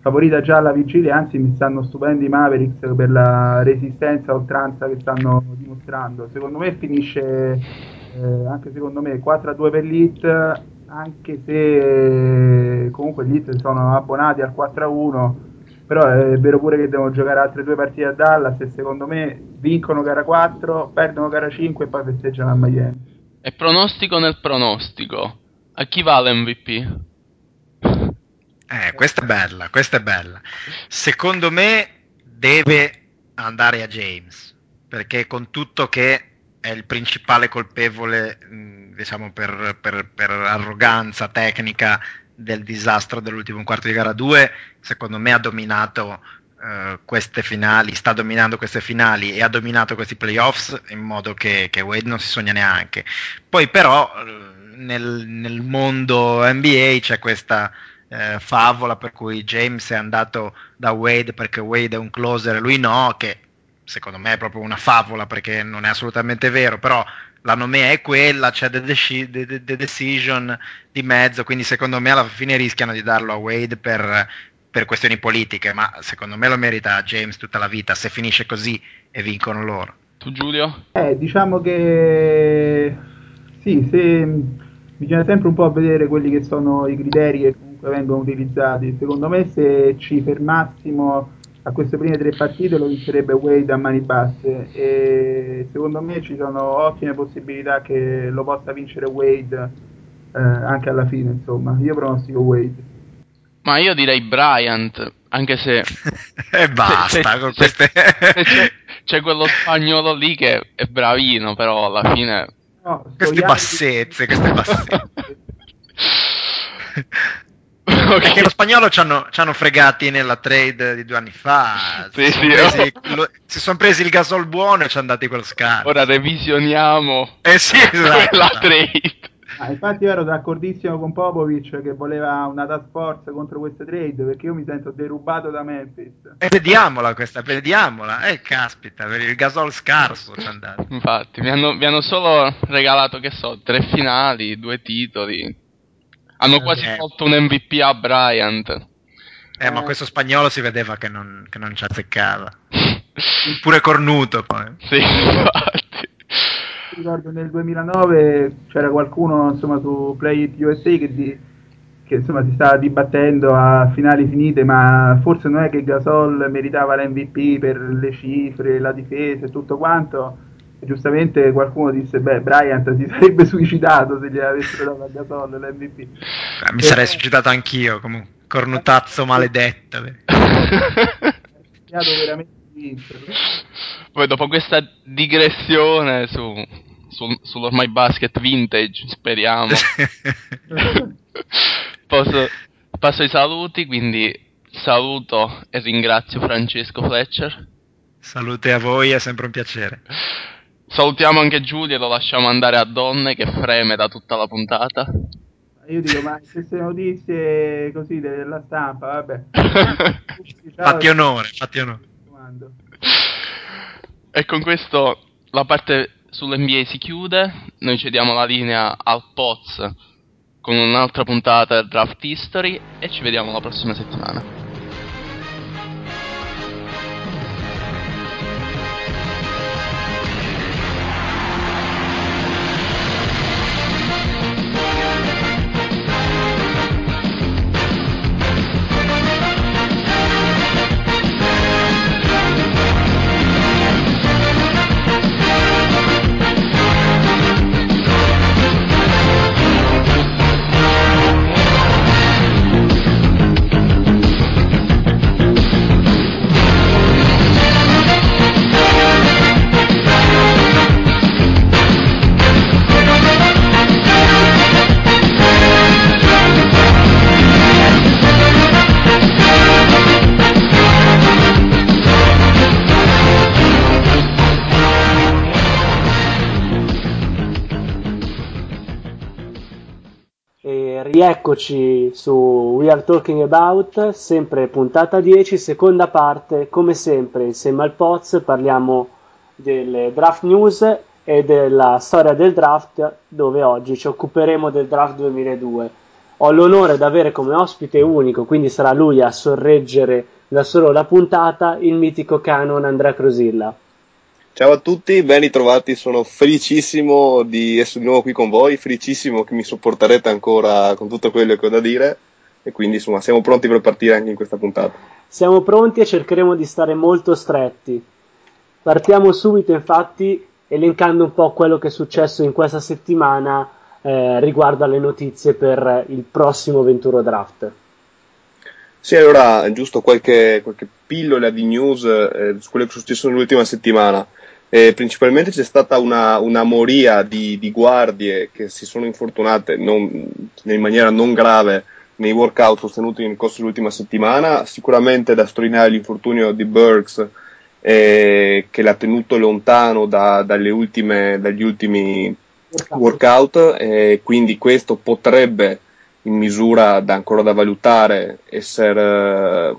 favorita già alla vigilia, anzi mi stanno stupendo i Mavericks per la resistenza a oltranza che stanno dimostrando. Secondo me finisce, eh, anche secondo me, 4-2 per l'Hit, anche se comunque gli Hit sono abbonati al 4-1 però è vero pure che devono giocare altre due partite a Dallas e secondo me vincono gara 4, perdono gara 5 e poi festeggiano a Miami. E pronostico nel pronostico. A chi va l'MVP? Eh, questa è bella, questa è bella. Secondo me deve andare a James, perché con tutto che è il principale colpevole, diciamo, per, per, per arroganza tecnica del disastro dell'ultimo quarto di gara 2, secondo me ha dominato uh, queste finali, sta dominando queste finali e ha dominato questi playoffs in modo che, che Wade non si sogna neanche. Poi però nel, nel mondo NBA c'è questa uh, favola per cui James è andato da Wade perché Wade è un closer e lui no, che secondo me è proprio una favola perché non è assolutamente vero, però la nomea è quella, c'è the, deci- the, the, decision di mezzo, quindi secondo me alla fine rischiano di darlo a Wade per, per questioni politiche, ma secondo me lo merita James tutta la vita se finisce così e vincono loro. Tu Giulio? Eh, diciamo che sì, se bisogna sempre un po' vedere quelli che sono i criteri che comunque vengono utilizzati. Secondo me se ci fermassimo a queste prime tre partite lo vincerebbe Wade a mani basse e secondo me ci sono ottime possibilità che lo possa vincere Wade eh, anche alla fine, insomma. Io pronostico Wade. Ma io direi Bryant, anche se... e basta se, con se, queste... c'è, c'è, quello spagnolo lì che è bravino, però alla fine... No, queste bassezze, queste bassezze. okay. Perché lo spagnolo ci hanno, ci hanno, fregati nella trade di due anni fa. Sì, si, presi, oh. lo, si sono presi il gasol buono e ci hanno dati quello scarso. Ora revisioniamo eh sì, esatto. quella trade. Ah, infatti io ero d'accordissimo con Popovic che voleva una task force contro queste trade perché io mi sento derubato da Memphis. E vediamola questa, vediamola. Eh caspita, per il gasol scarso ci hanno Infatti, mi hanno, mi hanno solo regalato, che so, tre finali, due titoli. Hanno quasi eh. fatto un MVP a Bryant. Eh, ma questo spagnolo si vedeva che non, che non ci azzeccava. Pure cornuto poi. Sì, infatti. Ricordo nel 2009 c'era qualcuno insomma, su Play It USA che, di, che insomma, si stava dibattendo a finali finite, ma forse non è che Gasol meritava l'MVP per le cifre, la difesa e tutto quanto giustamente qualcuno disse beh Bryant si sarebbe suicidato se gli avessero dato a Gasol l'MVP eh, mi sarei suicidato anch'io come un cornutazzo maledetto. Veramente poi dopo questa digressione su, su, sull'ormai basket vintage speriamo. Posso, passo ai saluti quindi saluto e ringrazio Francesco Fletcher. Salute a voi è sempre un piacere Salutiamo anche Giulia e lo lasciamo andare a donne che freme da tutta la puntata. Io dico, ma queste notizie così della stampa, vabbè. fatti onore, fatti onore. E con questo la parte sull'NBA si chiude, noi cediamo la linea al Poz con un'altra puntata del Draft History e ci vediamo la prossima settimana. Rieccoci su We Are Talking About, sempre puntata 10, seconda parte, come sempre insieme al Poz parliamo delle draft news e della storia del draft dove oggi ci occuperemo del draft 2002. Ho l'onore di avere come ospite unico, quindi sarà lui a sorreggere da solo la puntata, il mitico canon Andrea Crosilla. Ciao a tutti, ben ritrovati, sono felicissimo di essere di nuovo qui con voi, felicissimo che mi sopporterete ancora con tutto quello che ho da dire e quindi insomma siamo pronti per partire anche in questa puntata. Siamo pronti e cercheremo di stare molto stretti. Partiamo subito infatti elencando un po' quello che è successo in questa settimana eh, riguardo alle notizie per il prossimo Venturo Draft. Sì, allora giusto qualche, qualche pillola di news eh, su quello che è successo nell'ultima settimana. Eh, principalmente c'è stata una, una moria di, di, guardie che si sono infortunate non, in maniera non grave nei workout sostenuti nel corso dell'ultima settimana. Sicuramente da sottolineare l'infortunio di Burks eh, che l'ha tenuto lontano da, ultime, dagli ultimi workout, e quindi questo potrebbe in misura da ancora da valutare essere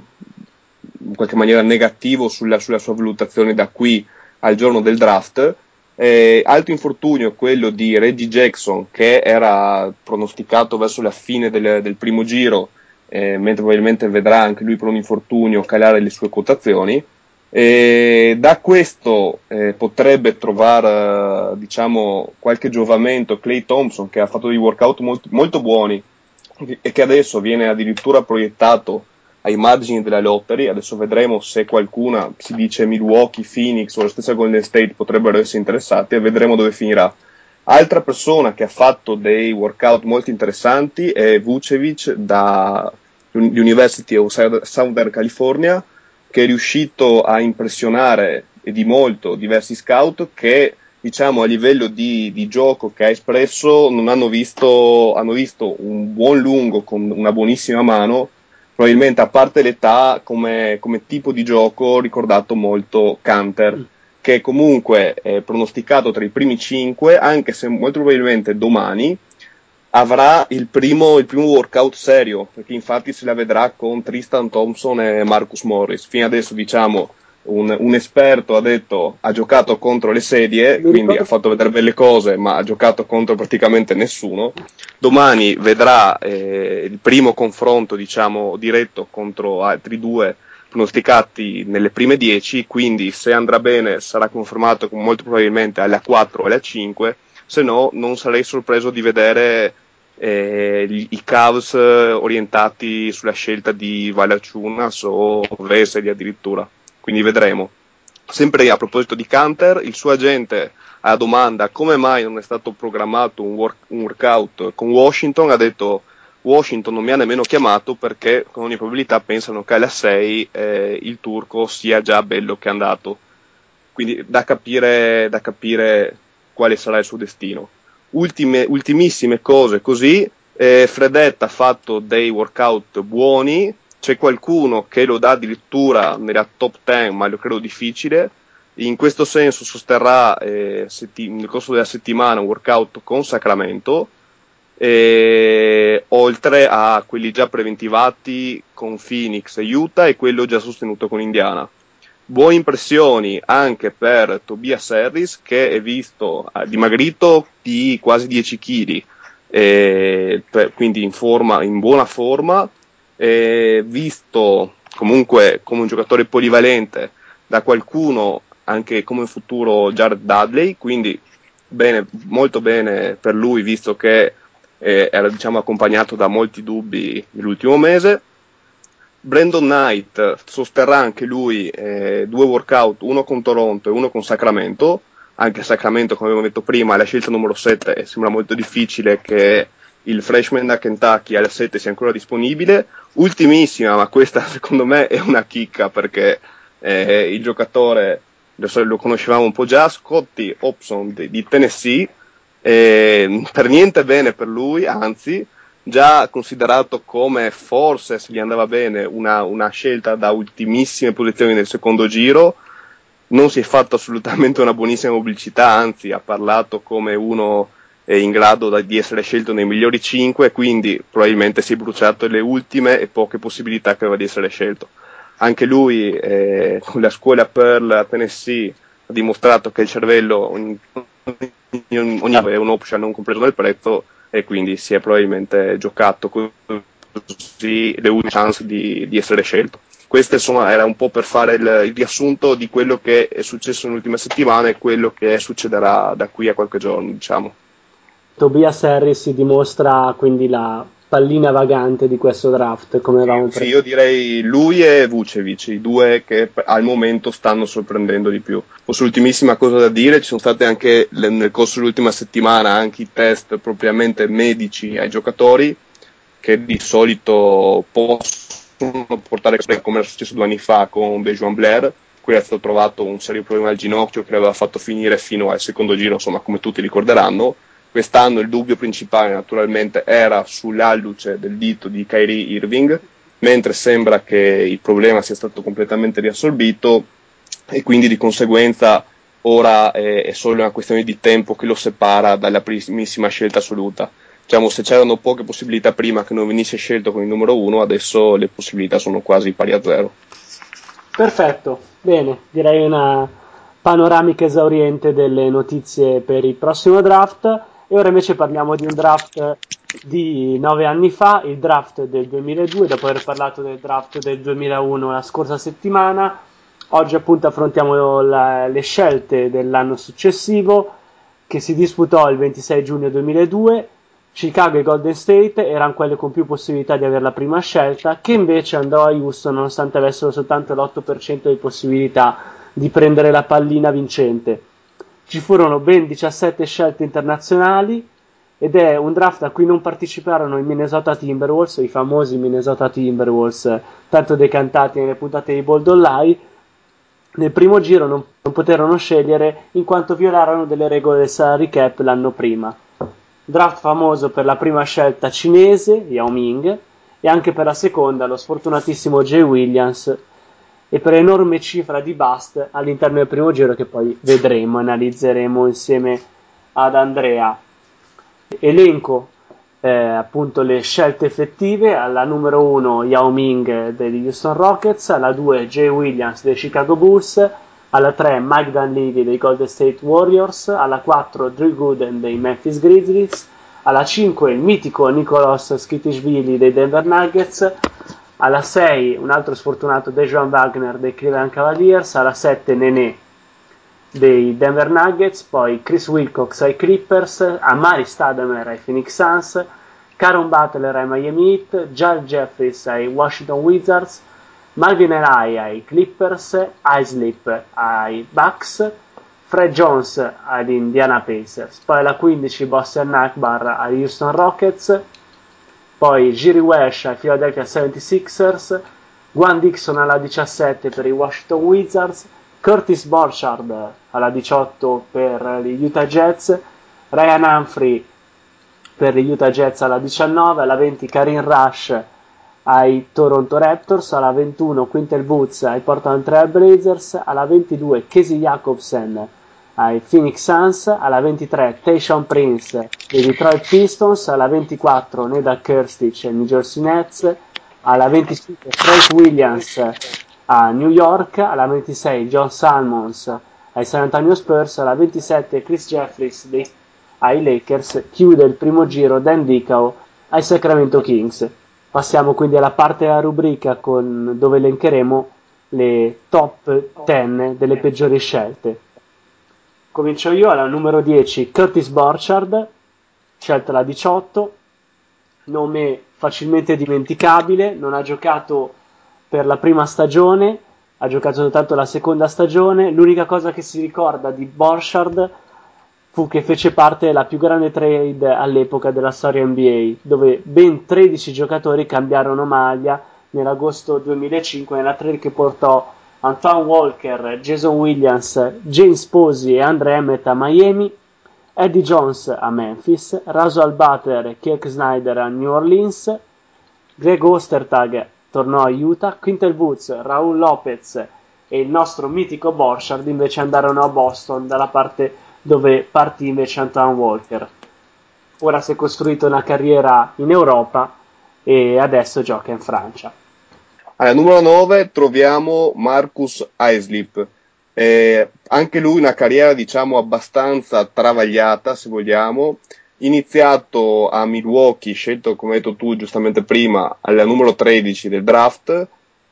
in qualche maniera negativo sulla, sulla sua valutazione da qui al giorno del draft. Eh, altro infortunio, quello di Reggie Jackson, che era pronosticato verso la fine del, del primo giro, eh, mentre probabilmente vedrà anche lui per un infortunio calare le sue quotazioni. E da questo eh, potrebbe trovare diciamo, qualche giovamento Clay Thompson che ha fatto dei workout molto, molto buoni e che adesso viene addirittura proiettato ai margini della lottery. Adesso vedremo se qualcuna si dice Milwaukee, Phoenix o la stessa Golden State potrebbero essere interessati e vedremo dove finirà. Altra persona che ha fatto dei workout molto interessanti è Vucevic da University of Southern California che è riuscito a impressionare e di molto diversi scout che diciamo a livello di, di, gioco che ha espresso non hanno visto, hanno visto un buon lungo con una buonissima mano probabilmente a parte l'età come, come tipo di gioco ricordato molto Canter mm. che comunque è pronosticato tra i primi 5 anche se molto probabilmente domani avrà il primo, il primo, workout serio, perché infatti se la vedrà con Tristan Thompson e Marcus Morris. Fino adesso, diciamo, un, un esperto ha detto ha giocato contro le sedie, quindi ha fatto vedere belle cose, ma ha giocato contro praticamente nessuno. Domani vedrà eh, il primo confronto, diciamo, diretto contro altri due pronosticati nelle prime 10, quindi se andrà bene sarà confermato molto probabilmente alla 4 o alla 5 se no non sarei sorpreso di vedere eh, i Cavs orientati sulla scelta di Valaciunas o Veseli addirittura, quindi vedremo. Sempre a proposito di Canter, il suo agente alla domanda come mai non è stato programmato un, work, un workout con Washington ha detto Washington non mi ha nemmeno chiamato perché con ogni probabilità pensano che alla 6 eh, il turco sia già bello che è andato. Quindi da capire, da capire quale sarà il suo destino. Ultime, ultimissime cose così, eh, Fredette ha fatto dei workout buoni, c'è qualcuno che lo dà addirittura nella top 10, ma lo credo difficile. In questo senso sosterrà eh, setti- nel corso della settimana un workout con Sacramento, eh, oltre a quelli già preventivati con Phoenix e Utah e quello già sostenuto con Indiana buone impressioni anche per Tobias Harris che è visto dimagrito di quasi 10 kg, eh, quindi in, forma, in buona forma, eh, visto comunque come un giocatore polivalente da qualcuno anche come futuro Jared Dudley, quindi bene, molto bene per lui visto che eh, era diciamo, accompagnato da molti dubbi nell'ultimo mese. Brandon Knight sosterrà anche lui eh, due workout, uno con Toronto e uno con Sacramento, anche Sacramento come abbiamo detto prima è la scelta numero 7 e sembra molto difficile che il freshman da Kentucky alle 7 sia ancora disponibile. Ultimissima, ma questa secondo me è una chicca perché eh, il giocatore lo conoscevamo un po' già, Scotty Hobson di, di Tennessee, eh, per niente bene per lui, anzi già considerato come forse se gli andava bene una, una scelta da ultimissime posizioni nel secondo giro, non si è fatto assolutamente una buonissima pubblicità, anzi ha parlato come uno in grado di essere scelto nei migliori 5, quindi probabilmente si è bruciato le ultime e poche possibilità che aveva di essere scelto. Anche lui eh, con la scuola Pearl a Tennessee ha dimostrato che il cervello ogni, ogni, ogni è un option non compreso nel prezzo e quindi si è probabilmente giocato così le ultime chance di, di essere scelto. Questo insomma era un po' per fare il, il, riassunto di quello che è successo nell'ultima settimana e quello che succederà da qui a qualche giorno, diciamo. Tobias Harris si dimostra quindi la pallina vagante di questo draft, come avevamo Sì, io direi lui e Vucevic, i due che al momento stanno sorprendendo di più. Posso ultimissima cosa da dire, ci sono state anche nel corso dell'ultima settimana anche i test propriamente medici ai giocatori che di solito possono portare come era successo due anni fa con Bejuan Blair, qui è stato trovato un serio problema al ginocchio che l'aveva fatto finire fino al secondo giro, insomma come tutti ricorderanno Quest'anno il dubbio principale naturalmente era sull'alluce del dito di Kyrie Irving, mentre sembra che il problema sia stato completamente riassorbito e quindi di conseguenza ora è, è solo una questione di tempo che lo separa dalla primissima scelta assoluta. Diciamo, se c'erano poche possibilità prima che non venisse scelto con il numero 1, adesso le possibilità sono quasi pari a zero. Perfetto, bene, direi una panoramica esauriente delle notizie per il prossimo draft e ora invece parliamo di un draft di nove anni fa, il draft del 2002, dopo aver parlato del draft del 2001 la scorsa settimana. Oggi appunto affrontiamo la, le scelte dell'anno successivo che si disputò il 26 giugno 2002. Chicago e Golden State erano quelle con più possibilità di avere la prima scelta, che invece andò a Houston nonostante avessero soltanto l'8% di possibilità di prendere la pallina vincente. Ci furono ben 17 scelte internazionali ed è un draft a cui non parteciparono i Minnesota Timberwolves, i famosi Minnesota Timberwolves, tanto decantati nelle puntate di Bold Online. Nel primo giro non, non poterono scegliere in quanto violarono delle regole del salary cap l'anno prima. Draft famoso per la prima scelta cinese, Yao Ming, e anche per la seconda, lo sfortunatissimo Jay Williams, e per l'enorme cifra di bust all'interno del primo giro che poi vedremo, analizzeremo insieme ad Andrea. Elenco eh, appunto le scelte effettive, alla numero 1 Yao Ming degli Houston Rockets, alla 2 Jay Williams dei Chicago Bulls, alla 3 Mike Dunleavy dei Golden State Warriors, alla 4 Drew Gooden dei Memphis Grizzlies, alla 5 il mitico Nicolas Skitishvili dei Denver Nuggets, alla 6 un altro sfortunato Dejuan Wagner dei Cleveland Cavaliers, alla 7 Nene dei Denver Nuggets, poi Chris Wilcox ai Clippers, Amari Stademer ai Phoenix Suns, Caron Butler ai Miami Heat, Jal Jeffries ai Washington Wizards, Malvin Elai ai Clippers, Islip ai Bucks, Fred Jones agli Indiana Pacers, poi alla 15 Boston Akbar ai Houston Rockets, poi Giri Welsh ai Philadelphia 76ers, Juan Dixon alla 17 per i Washington Wizards, Curtis Borchardt alla 18 per gli Utah Jazz, Ryan Humphrey per gli Utah Jazz alla 19, alla 20 Karin Rush ai Toronto Raptors, alla 21 Quintel Boots ai Portland Trail Blazers, alla 22 Casey Jacobsen ai Phoenix Suns, alla 23 Tayshaun Prince dei Detroit Pistons, alla 24 Neda Kirstich ai New Jersey Nets, alla 25 Frank Williams a New York, alla 26 John Salmons ai San Antonio Spurs, alla 27 Chris Jeffries dei, ai Lakers, chiude il primo giro Dan Dicao ai Sacramento Kings. Passiamo quindi alla parte della rubrica con, dove elencheremo le top 10 delle peggiori scelte. Comincio io alla numero 10 Curtis Borchard, scelta la 18, nome facilmente dimenticabile, non ha giocato per la prima stagione, ha giocato soltanto la seconda stagione. L'unica cosa che si ricorda di Borchard fu che fece parte della più grande trade all'epoca della storia NBA, dove ben 13 giocatori cambiarono maglia nell'agosto 2005 nella trade che portò Antoine Walker, Jason Williams, James Posey e Andre Emmett a Miami, Eddie Jones a Memphis, Rasual Butler e Kirk Snyder a New Orleans, Greg Ostertag tornò a Utah, Quintel Woods, Raul Lopez e il nostro mitico Borchard invece andarono a Boston dalla parte dove partì invece Antoine Walker. Ora si è costruito una carriera in Europa e adesso gioca in Francia. Alla numero 9 troviamo Marcus Aislip. Eh, anche lui una carriera diciamo abbastanza travagliata se vogliamo iniziato a Milwaukee, scelto come hai detto tu giustamente prima, alla numero 13 del draft,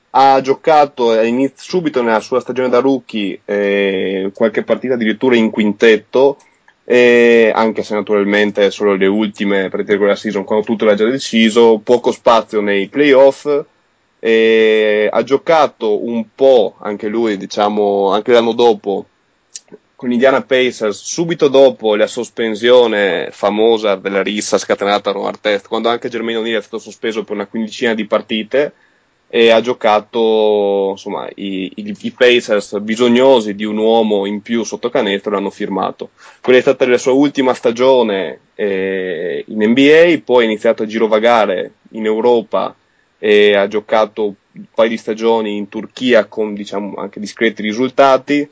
ha giocato subito nella sua stagione da rookie eh, qualche partita addirittura in quintetto, eh, anche se naturalmente solo le ultime per della season, quando tutto era già deciso, poco spazio nei playoff. Eh, ha giocato un po' anche lui, diciamo, anche l'anno dopo con Indiana Pacers. Subito dopo la sospensione famosa della rissa scatenata a Ron Artest, quando anche Germano O'Neill è stato sospeso per una quindicina di partite e ha giocato insomma i, i, i, Pacers bisognosi di un uomo in più sotto canestro l'hanno firmato. Quella è stata la sua ultima stagione eh, in NBA poi ha iniziato a girovagare in Europa e ha giocato un paio di stagioni in Turchia con diciamo anche discreti risultati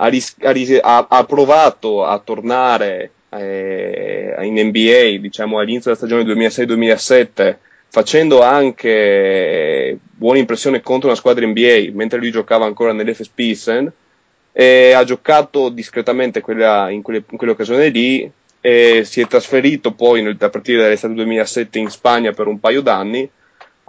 ha, ris- ha, ris- ha, ha provato a tornare eh, in NBA, diciamo all'inizio della stagione 2006-2007, facendo anche buona impressione contro una squadra NBA, mentre lui giocava ancora nell'FS Pilsen, e ha giocato discretamente quella, in, quelle, in quell'occasione lì e si è trasferito poi nel, a partire dall'estate 2007 in Spagna per un paio d'anni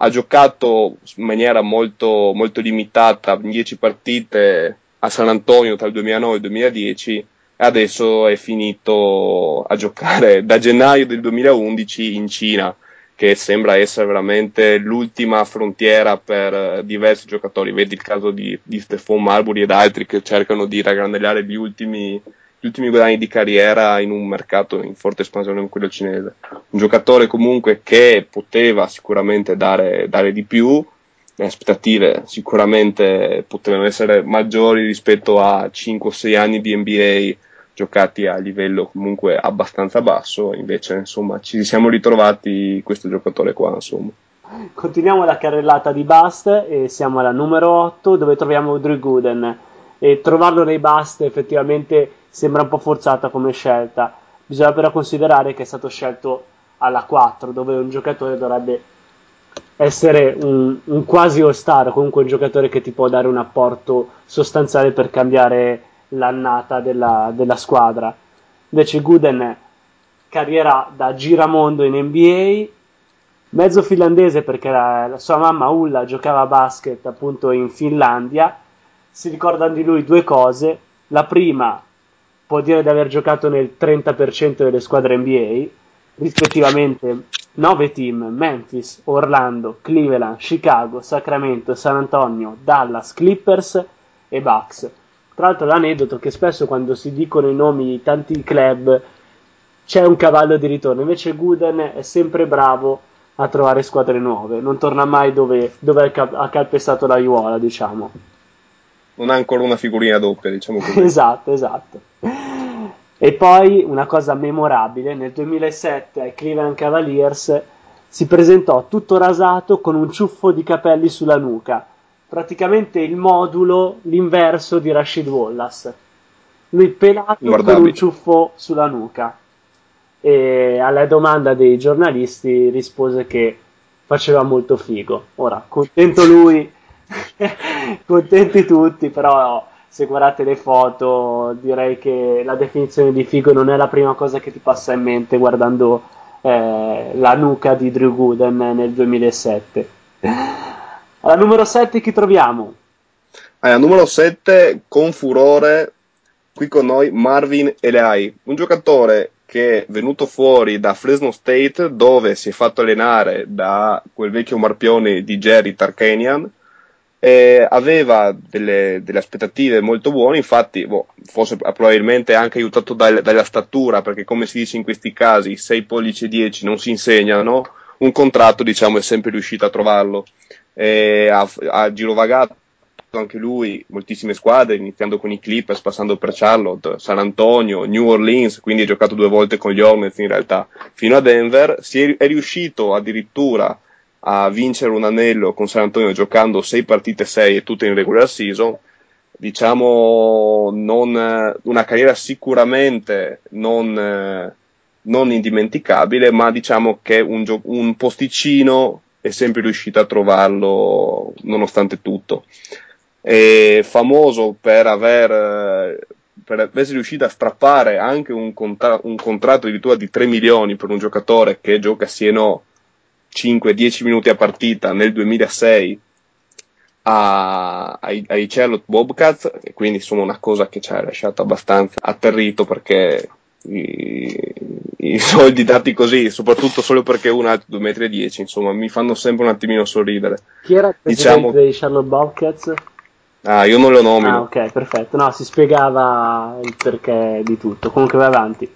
ha giocato in maniera molto, molto limitata 10 partite a San Antonio tra il 2009 e il 2010 e adesso è finito a giocare da gennaio del 2011 in Cina che sembra essere veramente l'ultima frontiera per diversi giocatori. Vedi il caso di, di Stefan Marbury ed altri che cercano di raggranellare gli ultimi, gli ultimi guadagni di carriera in un mercato in forte espansione come quello cinese. Un giocatore comunque che poteva sicuramente dare, dare di più, le aspettative sicuramente potevano essere maggiori rispetto a 5-6 anni di NBA giocati a livello comunque abbastanza basso, invece insomma ci siamo ritrovati questo giocatore qua insomma. Continuiamo la carrellata di Bust e siamo alla numero 8 dove troviamo Drew Gooden e trovarlo nei Bust effettivamente sembra un po' forzata come scelta, bisogna però considerare che è stato scelto alla 4 dove un giocatore dovrebbe essere un, un quasi all-star, comunque un giocatore che ti può dare un apporto sostanziale per cambiare l'annata della, della squadra. Invece Guden, carriera da giramondo in NBA, mezzo finlandese perché la, la, sua mamma Ulla giocava a basket appunto in Finlandia. Si ricordano di lui due cose. La prima può dire di aver giocato nel 30% delle squadre NBA, rispettivamente 9 team: Memphis, Orlando, Cleveland, Chicago, Sacramento, San Antonio, Dallas, Clippers e Bucks. Tra l'altro l'aneddoto che spesso quando si dicono i nomi di tanti club c'è un cavallo di ritorno, invece Guden è sempre bravo a trovare squadre nuove, non torna mai dove, dove ha calpestato la Iuola, diciamo. Non ha ancora una figurina doppia, diciamo così. esatto, esatto. E poi una cosa memorabile, nel 2007 ai Cleveland Cavaliers si presentò tutto rasato con un ciuffo di capelli sulla nuca praticamente il modulo, l'inverso di Rashid Wallace. Lui pelato Guardabile. con un ciuffo sulla nuca. E alla domanda dei giornalisti rispose che faceva molto figo. Ora, contento lui, contenti tutti, però se guardate le foto direi che la definizione di figo non è la prima cosa che ti passa in mente guardando eh, la nuca di Drew Gooden nel 2007. Alla numero 7 chi troviamo? Alla numero 7 con furore qui con noi Marvin Eleai, un giocatore che è venuto fuori da Fresno State dove si è fatto allenare da quel vecchio marpione di Jerry Tarkanian e aveva delle, delle, aspettative molto buone, infatti boh, forse probabilmente anche aiutato dal, dalla statura perché come si dice in questi casi 6 pollici e 10 non si insegnano, un contratto diciamo è sempre riuscito a trovarlo. Eh, ha, ha girovagato anche lui moltissime squadre, iniziando con i Clippers, passando per Charlotte, San Antonio, New Orleans, quindi ha giocato due volte con gli Hornets in realtà, fino a Denver, si è, è riuscito addirittura a vincere un anello con San Antonio giocando sei partite, sei e tutte in regular season, diciamo non, una carriera sicuramente non, non indimenticabile, ma diciamo che un, un posticino è sempre riuscito a trovarlo nonostante tutto. È famoso per aver per essere riuscito a strappare anche un, contra- un contratto addirittura di 3 milioni per un giocatore che gioca sieno 5-10 minuti a partita nel 2006 a, ai, ai Charlotte Bobcats e quindi insomma una cosa che ci ha lasciato abbastanza atterrito perché i, i soldi dati così, soprattutto solo perché uno ha 2,10 metri, insomma, mi fanno sempre un attimino sorridere. Chi era il diciamo... dei Charlotte Bobcats? Ah, io non lo nomino. Ah, ok, perfetto. No, si spiegava il perché di tutto. Comunque vai avanti.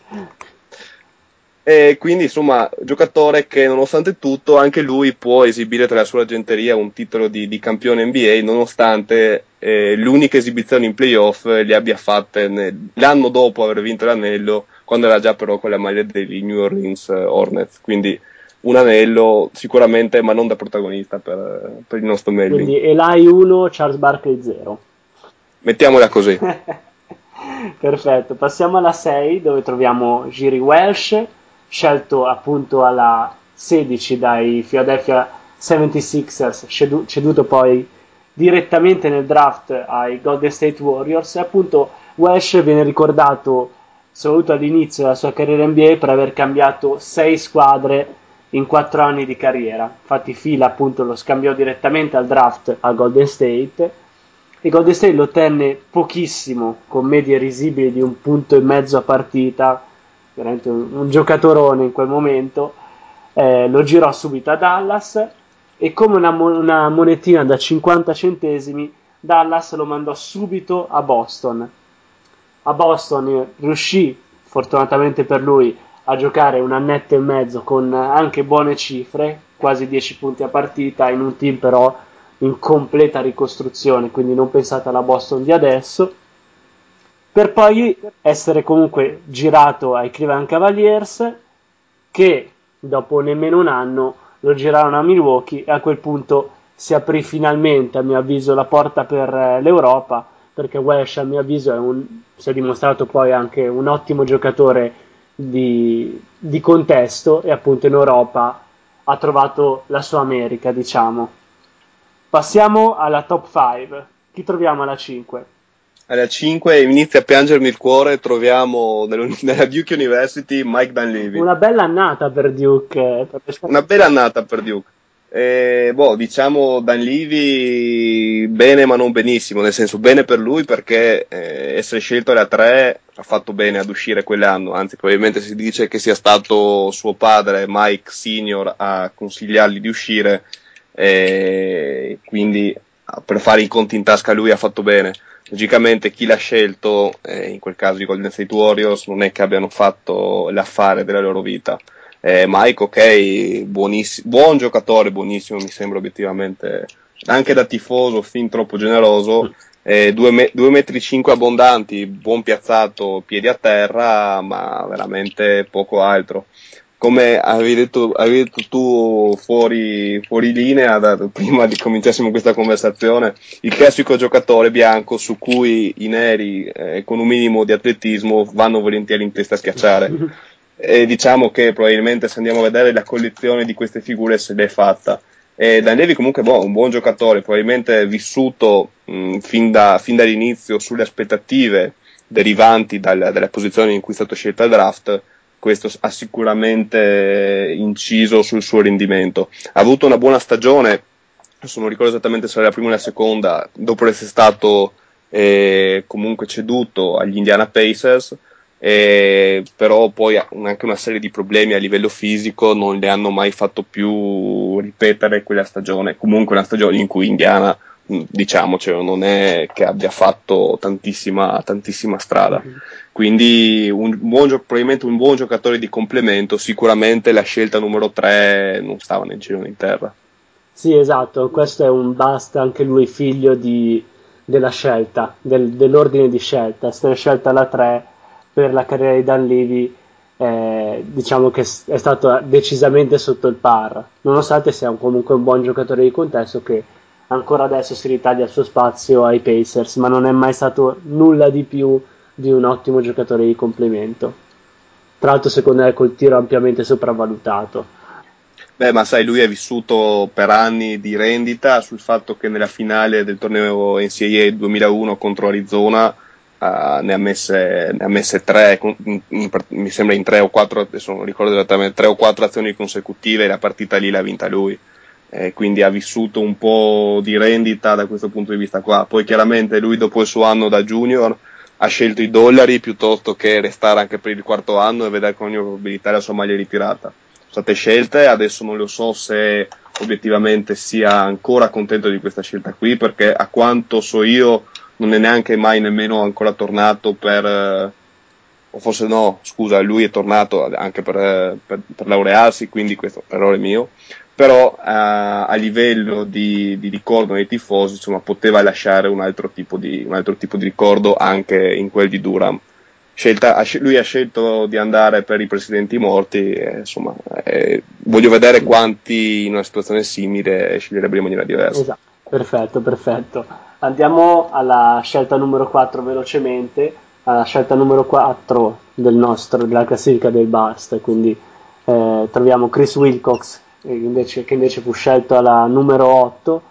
E quindi, insomma, giocatore che nonostante tutto, anche lui può esibire tra la sua argenteria un titolo di, di campione NBA, nonostante eh, l'unica esibizione in playoff le abbia fatte nel, l'anno dopo aver vinto l'anello quando era già però con la maglia dei New Orleans eh, Hornets, quindi un anello sicuramente, ma non da protagonista per, per il nostro Melvin. Quindi Eli 1, Charles Barkley 0. Mettiamola così. Perfetto, passiamo alla 6 dove troviamo Giri Welsh, scelto appunto alla 16 dai Philadelphia 76ers, ceduto poi direttamente nel draft ai Golden State Warriors e appunto Welsh viene ricordato soprattutto all'inizio della sua carriera NBA per aver cambiato sei squadre in quattro anni di carriera. Infatti Fila appunto lo scambiò direttamente al draft a Golden State e Golden State lo tenne pochissimo con medie risibili di un punto e mezzo a partita, veramente un, giocatorone in quel momento. Eh, lo girò subito a Dallas e come una, una monetina da 50 centesimi Dallas lo mandò subito a Boston. A Boston riuscì, fortunatamente per lui, a giocare un annetto e mezzo con anche buone cifre, quasi 10 punti a partita, in un team però in completa ricostruzione, quindi non pensate alla Boston di adesso, per poi essere comunque girato ai Cleveland Cavaliers che dopo nemmeno un anno lo girarono a Milwaukee e a quel punto si aprì finalmente, a mio avviso, la porta per eh, l'Europa, perché Welsh, a mio avviso, un, si è dimostrato poi anche un ottimo giocatore di, di contesto e appunto in Europa ha trovato la sua America, diciamo. Passiamo alla top 5. Chi troviamo alla 5? Alla 5 inizia a piangermi il cuore, troviamo nella Duke University Mike Dunleavy. Una bella annata per Duke. Per Una bella annata per Duke. Eh, boh, diciamo Danlivi bene ma non benissimo, nel senso bene per lui perché eh, essere scelto alla 3 ha fatto bene ad uscire quell'anno, anzi probabilmente si dice che sia stato suo padre Mike Senior a consigliargli di uscire, eh, quindi per fare i conti in tasca lui ha fatto bene. Logicamente chi l'ha scelto, eh, in quel caso i Golden State Warriors, non è che abbiano fatto l'affare della loro vita eh, Mike, ok, buon giocatore, buonissimo, mi sembra obiettivamente, anche da tifoso, fin troppo generoso. Eh, 2 metri 5 abbondanti, buon piazzato, piedi a terra, ma veramente poco altro. Come avevi detto, avevi detto tu fuori, fuori linea, da, prima di cominciassimo questa conversazione, il classico giocatore bianco su cui i neri eh, con un minimo di atletismo vanno volentieri in testa a schiacciare. e diciamo che probabilmente se andiamo a vedere la collezione di queste figure se l'è fatta. E Dan Levy comunque boh, un buon giocatore, probabilmente vissuto mh, fin, da, fin, dall'inizio sulle aspettative derivanti dal, dalle posizioni in cui è stato scelto al draft, questo ha sicuramente inciso sul suo rendimento. Ha avuto una buona stagione, adesso non ricordo esattamente se era la prima o la seconda, dopo essere stato eh, comunque ceduto agli Indiana Pacers, eh, però poi anche una serie di problemi a livello fisico non le hanno mai fatto più ripetere quella stagione, comunque una stagione in cui Indiana diciamocelo, non è che abbia fatto tantissima, tantissima strada. Mm-hmm. Quindi un buon, probabilmente un buon giocatore di complemento, sicuramente la scelta numero 3 non stava né in cielo né in terra. Sì, esatto, questo è un basta anche lui figlio di, della scelta, del, dell'ordine di scelta, essere scelta alla 3 per la carriera di Dan Levy eh, diciamo che è stato decisamente sotto il par, nonostante sia un, comunque un buon giocatore di contesto che ancora adesso si ritaglia il suo spazio ai Pacers, ma non è mai stato nulla di più di un ottimo giocatore di complemento. Tra l'altro, secondo me, col tiro ampiamente sopravvalutato. Beh, ma sai, lui ha vissuto per anni di rendita sul fatto che nella finale del torneo NCAA 2001 contro Arizona Uh, ne, ha messe, ne ha messe tre, in, in, mi sembra in tre o quattro, adesso non ricordo esattamente, tre o quattro azioni consecutive e la partita lì l'ha vinta lui. Eh, quindi ha vissuto un po' di rendita da questo punto di vista qua. Poi chiaramente lui dopo il suo anno da junior ha scelto i dollari piuttosto che restare anche per il quarto anno e vedere con ogni probabilità la sua maglia ritirata. Sono state scelte, adesso non lo so se obiettivamente sia ancora contento di questa scelta qui perché a quanto so io non è neanche mai nemmeno ancora tornato per, eh, o forse no, scusa, lui è tornato anche per, per, per laurearsi, quindi questo errore mio, però uh, a livello di, di, ricordo nei tifosi insomma, poteva lasciare un altro, tipo di, un altro tipo di ricordo anche in quel di Durham. Scelta, lui ha scelto di andare per i presidenti morti, eh, insomma, eh, voglio vedere quanti in una situazione simile sceglierebbero in maniera diversa. Esatto, perfetto, perfetto. Andiamo alla scelta numero 4 velocemente, alla scelta numero 4 del nostro, della classifica del Bust, quindi eh, troviamo Chris Wilcox invece, che invece fu scelto alla numero 8.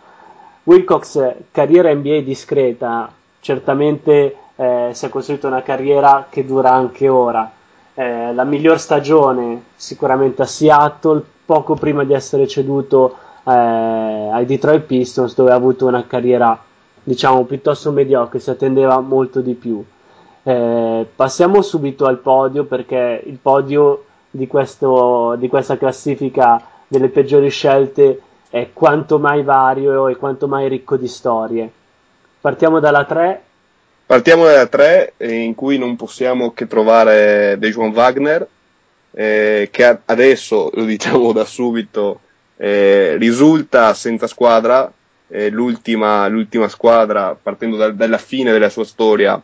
Wilcox, carriera NBA discreta, certamente eh, si è costruito una carriera che dura anche ora. Eh, la miglior stagione sicuramente a Seattle, poco prima di essere ceduto eh, ai Detroit Pistons, dove ha avuto una carriera diciamo piuttosto mediocre, si attendeva molto di più. Eh, passiamo subito al podio perché il podio di, questo, di questa classifica delle peggiori scelte è quanto mai vario e quanto mai ricco di storie. Partiamo dalla 3. Partiamo dalla 3 in cui non possiamo che trovare Dejuan Wagner, eh, che adesso, lo diciamo da subito, eh, risulta senza squadra, eh, l'ultima, l'ultima, squadra, partendo da, dalla fine della sua storia,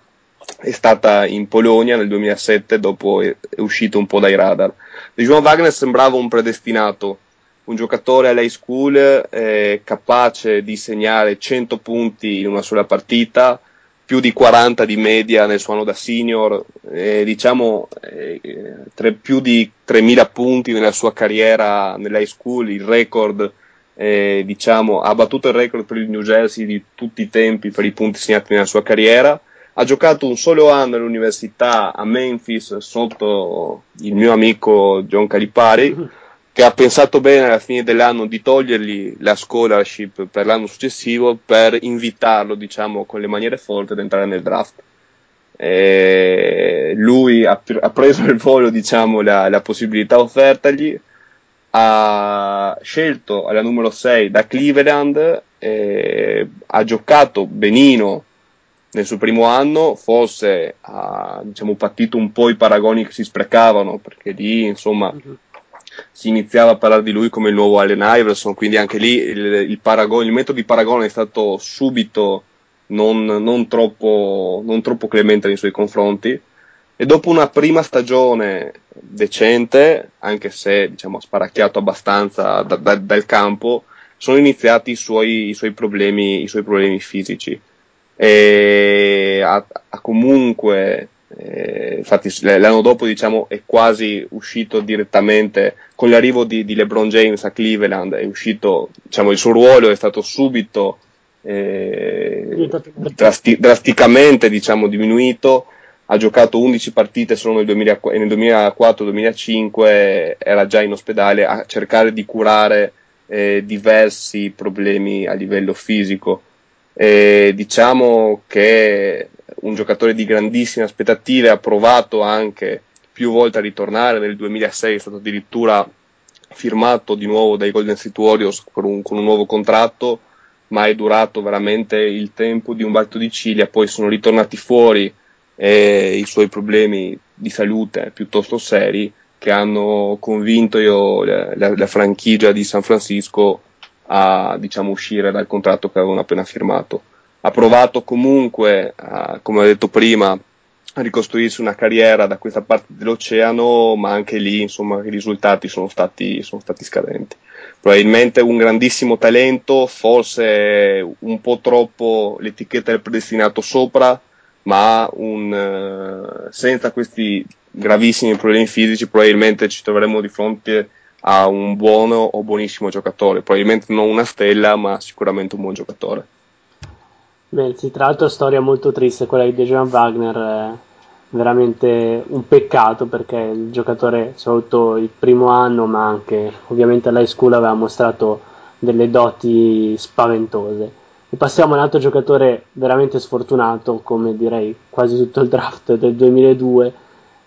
è stata in Polonia nel 2007, dopo è, è uscito un po' dai radar. Dejuan Wagner sembrava un predestinato, un giocatore all'high school eh, capace di segnare 100 punti in una sola partita, più di 40 di media nel suo anno da senior, eh, diciamo eh, tre, più di 3.000 punti nella sua carriera nell'high school, il record, eh, diciamo, ha battuto il record per il New Jersey di tutti i tempi per i punti segnati nella sua carriera. Ha giocato un solo anno all'università a Memphis sotto il mio amico John Calipari che ha pensato bene alla fine dell'anno di togliergli la scholarship per l'anno successivo per invitarlo, diciamo, con le maniere forti ad entrare nel draft. E lui ha, ha, preso il volo, diciamo, la, la possibilità offertagli, ha scelto alla numero 6 da Cleveland, ha giocato benino nel suo primo anno, forse ha diciamo, patito un po' i paragoni che si sprecavano, perché lì insomma mm-hmm si iniziava a parlare di lui come il nuovo Allen Iverson, quindi anche lì il, il, paragone, il metodo di paragone è stato subito non, non, troppo, non troppo clemente nei suoi confronti. E dopo una prima stagione decente, anche se diciamo, ha sparacchiato abbastanza da, da, dal campo, sono iniziati i suoi, i suoi, problemi, i suoi problemi fisici. E ha, ha comunque eh, infatti l'anno dopo diciamo, è quasi uscito direttamente con l'arrivo di, di LeBron James a Cleveland, è uscito, diciamo, il suo ruolo è stato subito eh, drasti- drasticamente diciamo, diminuito, ha giocato 11 partite solo nel, 2000, nel 2004-2005, era già in ospedale a cercare di curare eh, diversi problemi a livello fisico. E diciamo che un giocatore di grandissime aspettative, ha provato anche più volte a ritornare, nel 2006 è stato addirittura firmato di nuovo dai Golden State Warriors con un, con un nuovo contratto, ma è durato veramente il tempo di un balto di ciglia, poi sono ritornati fuori e i suoi problemi di salute piuttosto seri che hanno convinto io, la, la franchigia di San Francisco a diciamo, uscire dal contratto che avevano appena firmato ha provato comunque, a, come ho detto prima, a ricostruirsi una carriera da questa parte dell'oceano, ma anche lì insomma, i risultati sono stati, sono stati scadenti. Probabilmente un grandissimo talento, forse un po' troppo l'etichetta del predestinato sopra, ma un, uh, senza questi gravissimi problemi fisici probabilmente ci troveremo di fronte a un buono o buonissimo giocatore, probabilmente non una stella, ma sicuramente un buon giocatore. Beh, sì, tra l'altro storia molto triste quella di Dejan Wagner, è veramente un peccato perché il giocatore, soprattutto il primo anno, ma anche ovviamente all'high school aveva mostrato delle doti spaventose. E passiamo a un altro giocatore veramente sfortunato, come direi quasi tutto il draft del 2002,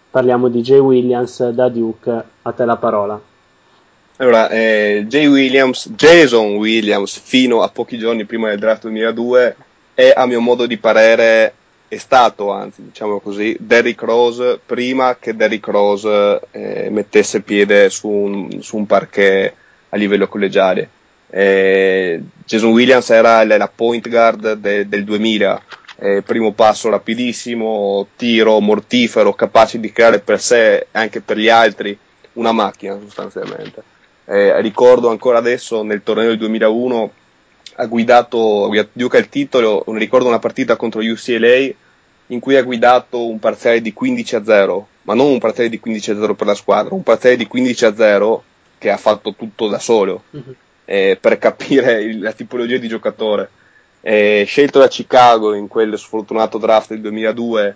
parliamo di Jay Williams da Duke, a te la parola. Allora, eh, Jay Williams, Jason Williams, fino a pochi giorni prima del draft 2002, è a mio modo di parere è stato, anzi diciamo così, Derrick Rose prima che Derrick Rose eh, mettesse piede su un, su un parquet a livello collegiale. Eh, Jason Williams era la point guard de, del 2000, eh, primo passo rapidissimo, tiro mortifero, capace di creare per sé e anche per gli altri una macchina sostanzialmente. Eh, ricordo ancora adesso nel torneo del 2001 ha guidato, Duke il titolo, ricordo una partita contro UCLA in cui ha guidato un parziale di 15 a 0, ma non un parziale di 15 a 0 per la squadra, un parziale di 15 a 0 che ha fatto tutto da solo, mm-hmm. eh, per capire il, la tipologia di giocatore. eh, scelto da Chicago in quel sfortunato draft del 2002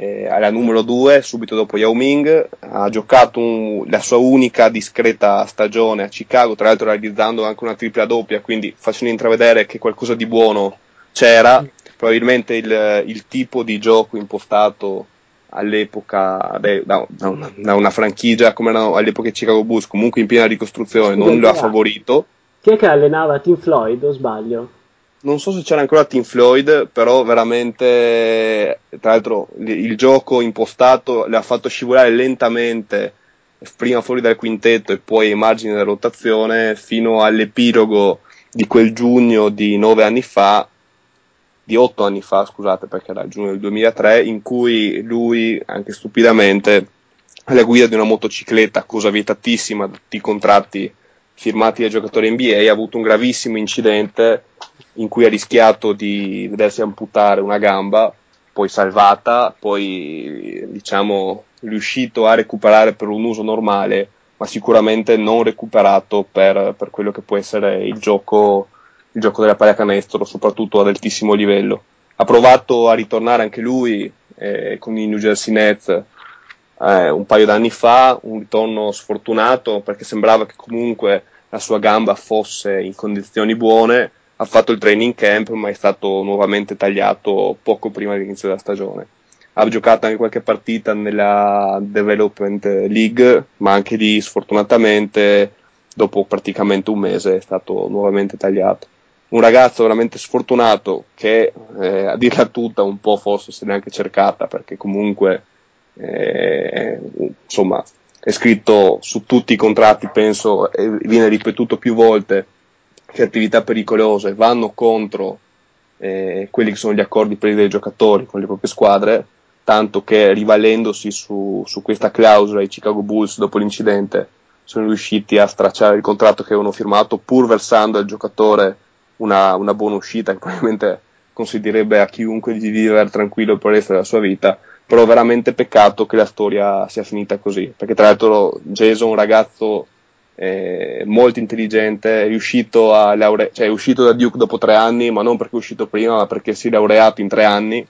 eh, alla numero 2 subito dopo Yao Ming ha giocato un, la sua unica discreta stagione a Chicago tra l'altro realizzando anche una tripla doppia quindi facendo intravedere che qualcosa di buono c'era. Probabilmente il, il tipo di gioco impostato all'epoca beh, da, una, da, una, franchigia come erano all'epoca i Chicago Bulls comunque in piena ricostruzione non lo ha favorito. Chi è che allenava Tim Floyd o sbaglio? Non so se c'era ancora Team Floyd, però veramente, tra l'altro, il gioco impostato le ha fatto scivolare lentamente, prima fuori dal quintetto e poi ai margini della rotazione, fino all'epilogo di quel giugno di nove anni fa, di otto anni fa, scusate, perché era il giugno del 2003, in cui lui, anche stupidamente, alla guida di una motocicletta, cosa vietatissima tutti i contratti firmati dai giocatori NBA, ha avuto un gravissimo incidente in cui ha rischiato di vedersi amputare una gamba, poi salvata, poi diciamo riuscito a recuperare per un uso normale, ma sicuramente non recuperato per, per quello che può essere il gioco, il gioco della pallacanestro, soprattutto ad altissimo livello. Ha provato a ritornare anche lui eh, con i New Jersey Nets eh, un paio d'anni fa, un ritorno sfortunato perché sembrava che comunque la sua gamba fosse in condizioni buone ha fatto il training camp ma è stato nuovamente tagliato poco prima dell'inizio della stagione. Ha giocato anche qualche partita nella Development League, ma anche lì sfortunatamente dopo praticamente un mese è stato nuovamente tagliato. Un ragazzo veramente sfortunato che eh, a dirla tutta un po' forse se l'è anche cercata perché comunque eh, insomma è scritto su tutti i contratti penso e viene ripetuto più volte che attività pericolose vanno contro eh, quelli che sono gli accordi presi dai giocatori con le proprie squadre, tanto che rivalendosi su, su questa clausola i Chicago Bulls dopo l'incidente sono riusciti a stracciare il contratto che avevano firmato pur versando al giocatore una, una buona uscita che probabilmente consiglierebbe a chiunque di vivere tranquillo per il resto della sua vita però veramente peccato che la storia sia finita così perché tra l'altro Jason un ragazzo eh, molto intelligente, è riuscito, a laure- cioè, è uscito da Duke dopo tre anni, ma non perché è uscito prima, ma perché si è laureato in tre anni,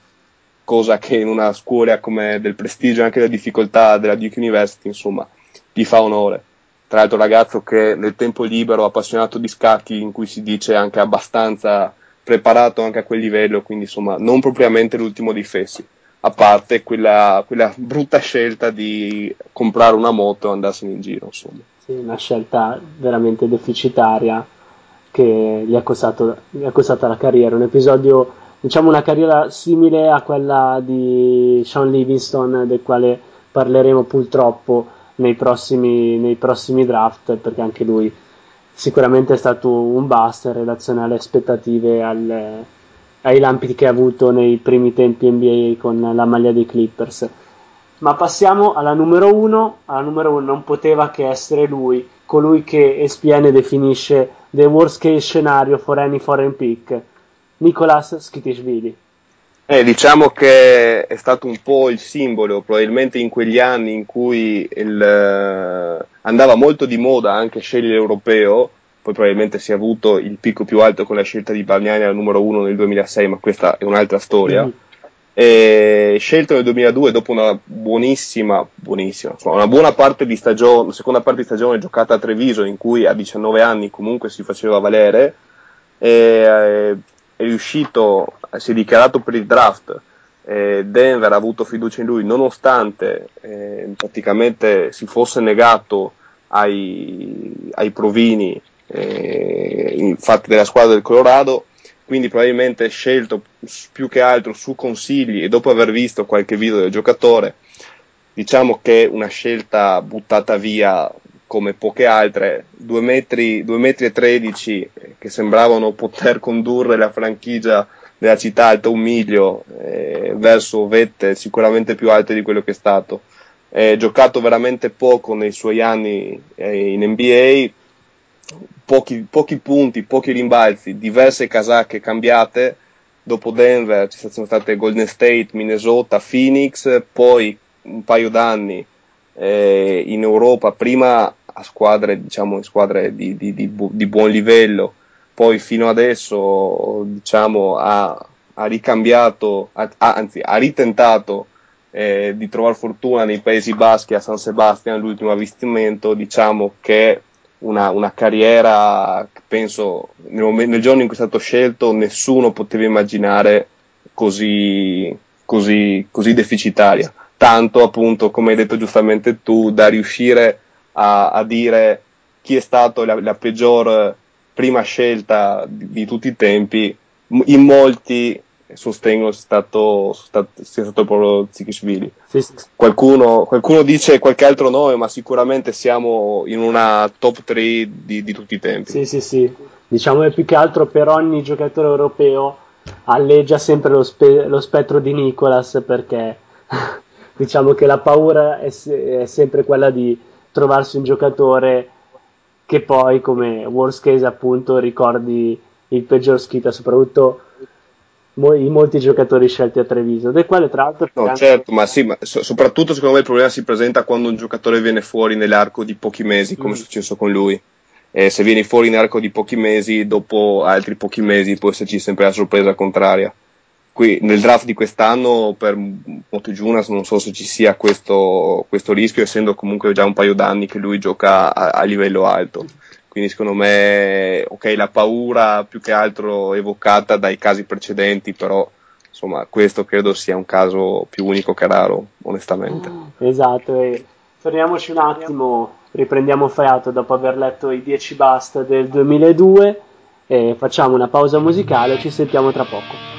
cosa che in una scuola come del prestigio e anche della difficoltà della Duke University, insomma, gli fa onore. Tra l'altro ragazzo che nel tempo libero, appassionato di scacchi, in cui si dice anche abbastanza preparato anche a quel livello, quindi insomma non propriamente l'ultimo dei fessi, a parte quella, quella brutta scelta di comprare una moto e andarsene in giro, insomma sì, una scelta veramente deficitaria che gli ha, costato, gli ha costato la carriera. Un episodio, diciamo una carriera simile a quella di Sean Livingston, del quale parleremo purtroppo nei prossimi, nei prossimi draft, perché anche lui sicuramente è stato un bust in relazione alle aspettative, al, ai lampi che ha avuto nei primi tempi NBA con la maglia dei Clippers. Ma passiamo alla numero uno. Alla numero uno non poteva che essere lui, colui che ESPN definisce the worst case scenario for any foreign pick, Nicolas Skitishvili. Eh, diciamo che è stato un po' il simbolo, probabilmente in quegli anni in cui il, uh, andava molto di moda anche scegliere l'europeo, poi probabilmente si è avuto il picco più alto con la scelta di Bargnani al numero uno nel 2006, ma questa è un'altra storia. Mm e scelto nel 2002 dopo una buonissima, buonissima, insomma, una buona parte di stagione, seconda parte di stagione giocata a Treviso in cui a 19 anni comunque si faceva valere, e, è riuscito, si è dichiarato per il draft, eh, Denver ha avuto fiducia in lui nonostante eh, praticamente si fosse negato ai, ai provini eh, fatti della squadra del Colorado quindi probabilmente scelto più che altro su consigli e dopo aver visto qualche video del giocatore, diciamo che una scelta buttata via come poche altre, 2 metri, 2 metri e 13 che sembravano poter condurre la franchigia della città alta un miglio eh, verso vette sicuramente più alte di quello che è stato. Eh, giocato veramente poco nei suoi anni eh, in NBA, pochi, pochi punti, pochi rimbalzi, diverse casacche cambiate. Dopo Denver ci sono state Golden State, Minnesota, Phoenix, poi un paio d'anni eh, in Europa, prima a squadre, diciamo, squadre di, di, di, di, buon livello, poi fino adesso diciamo, ha, ha ricambiato, ha, anzi ha ritentato eh, di trovare fortuna nei Paesi Baschi a San Sebastian, l'ultimo avvistimento, diciamo che una, una carriera che penso nel, momento, nel giorno in cui è stato scelto nessuno poteva immaginare così, così, così deficitaria. Tanto appunto, come hai detto giustamente tu, da riuscire a, a dire chi è stato la, la peggior prima scelta di, di, tutti i tempi, in molti sostengono sia stato, sia stato proprio Zikishvili. Sì, sì. Qualcuno, qualcuno, dice qualche altro nome, ma sicuramente siamo in una top 3 di, di tutti i tempi. Sì, sì, sì. Diciamo che più che altro per ogni giocatore europeo alleggia sempre lo, spe- lo spettro di Nicolas perché diciamo che la paura è, se- è sempre quella di trovarsi un giocatore che poi come worst case appunto ricordi il peggior schita soprattutto i molti giocatori scelti a Treviso, del quale tra l'altro... No, certo, ma sì, ma so- soprattutto secondo me il problema si presenta quando un giocatore viene fuori nell'arco di pochi mesi, come mm. è successo con lui. E se vieni fuori nell'arco di pochi mesi, dopo altri pochi mesi può esserci sempre la sorpresa contraria. Qui nel draft di quest'anno per Moto Junas non so se ci sia questo, questo rischio, essendo comunque già un paio d'anni che lui gioca a, a livello alto quindi secondo me ok la paura più che altro evocata dai casi precedenti però insomma questo credo sia un caso più unico che raro onestamente. Esatto e fermiamoci un attimo riprendiamo fiato dopo aver letto i 10 basta del 2002 e facciamo una pausa musicale ci sentiamo tra poco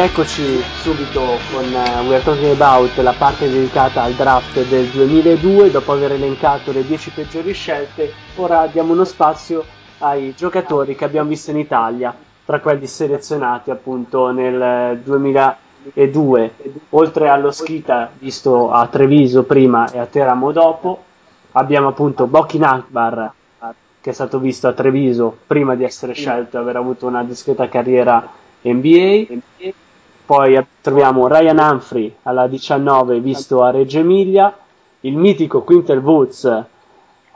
rieccoci subito con uh, We Are Talking About, la parte dedicata al draft del 2002. Dopo aver elencato le 10 peggiori scelte, ora diamo uno spazio ai giocatori che abbiamo visto in Italia, tra quelli selezionati appunto nel 2002. Oltre allo Schita visto a Treviso prima e a Teramo dopo, abbiamo appunto Bokin Akbar che è stato visto a Treviso prima di essere scelto e aver avuto una discreta carriera NBA. Poi troviamo Ryan Humphrey alla 19 visto a Reggio Emilia, il mitico Quintel Woods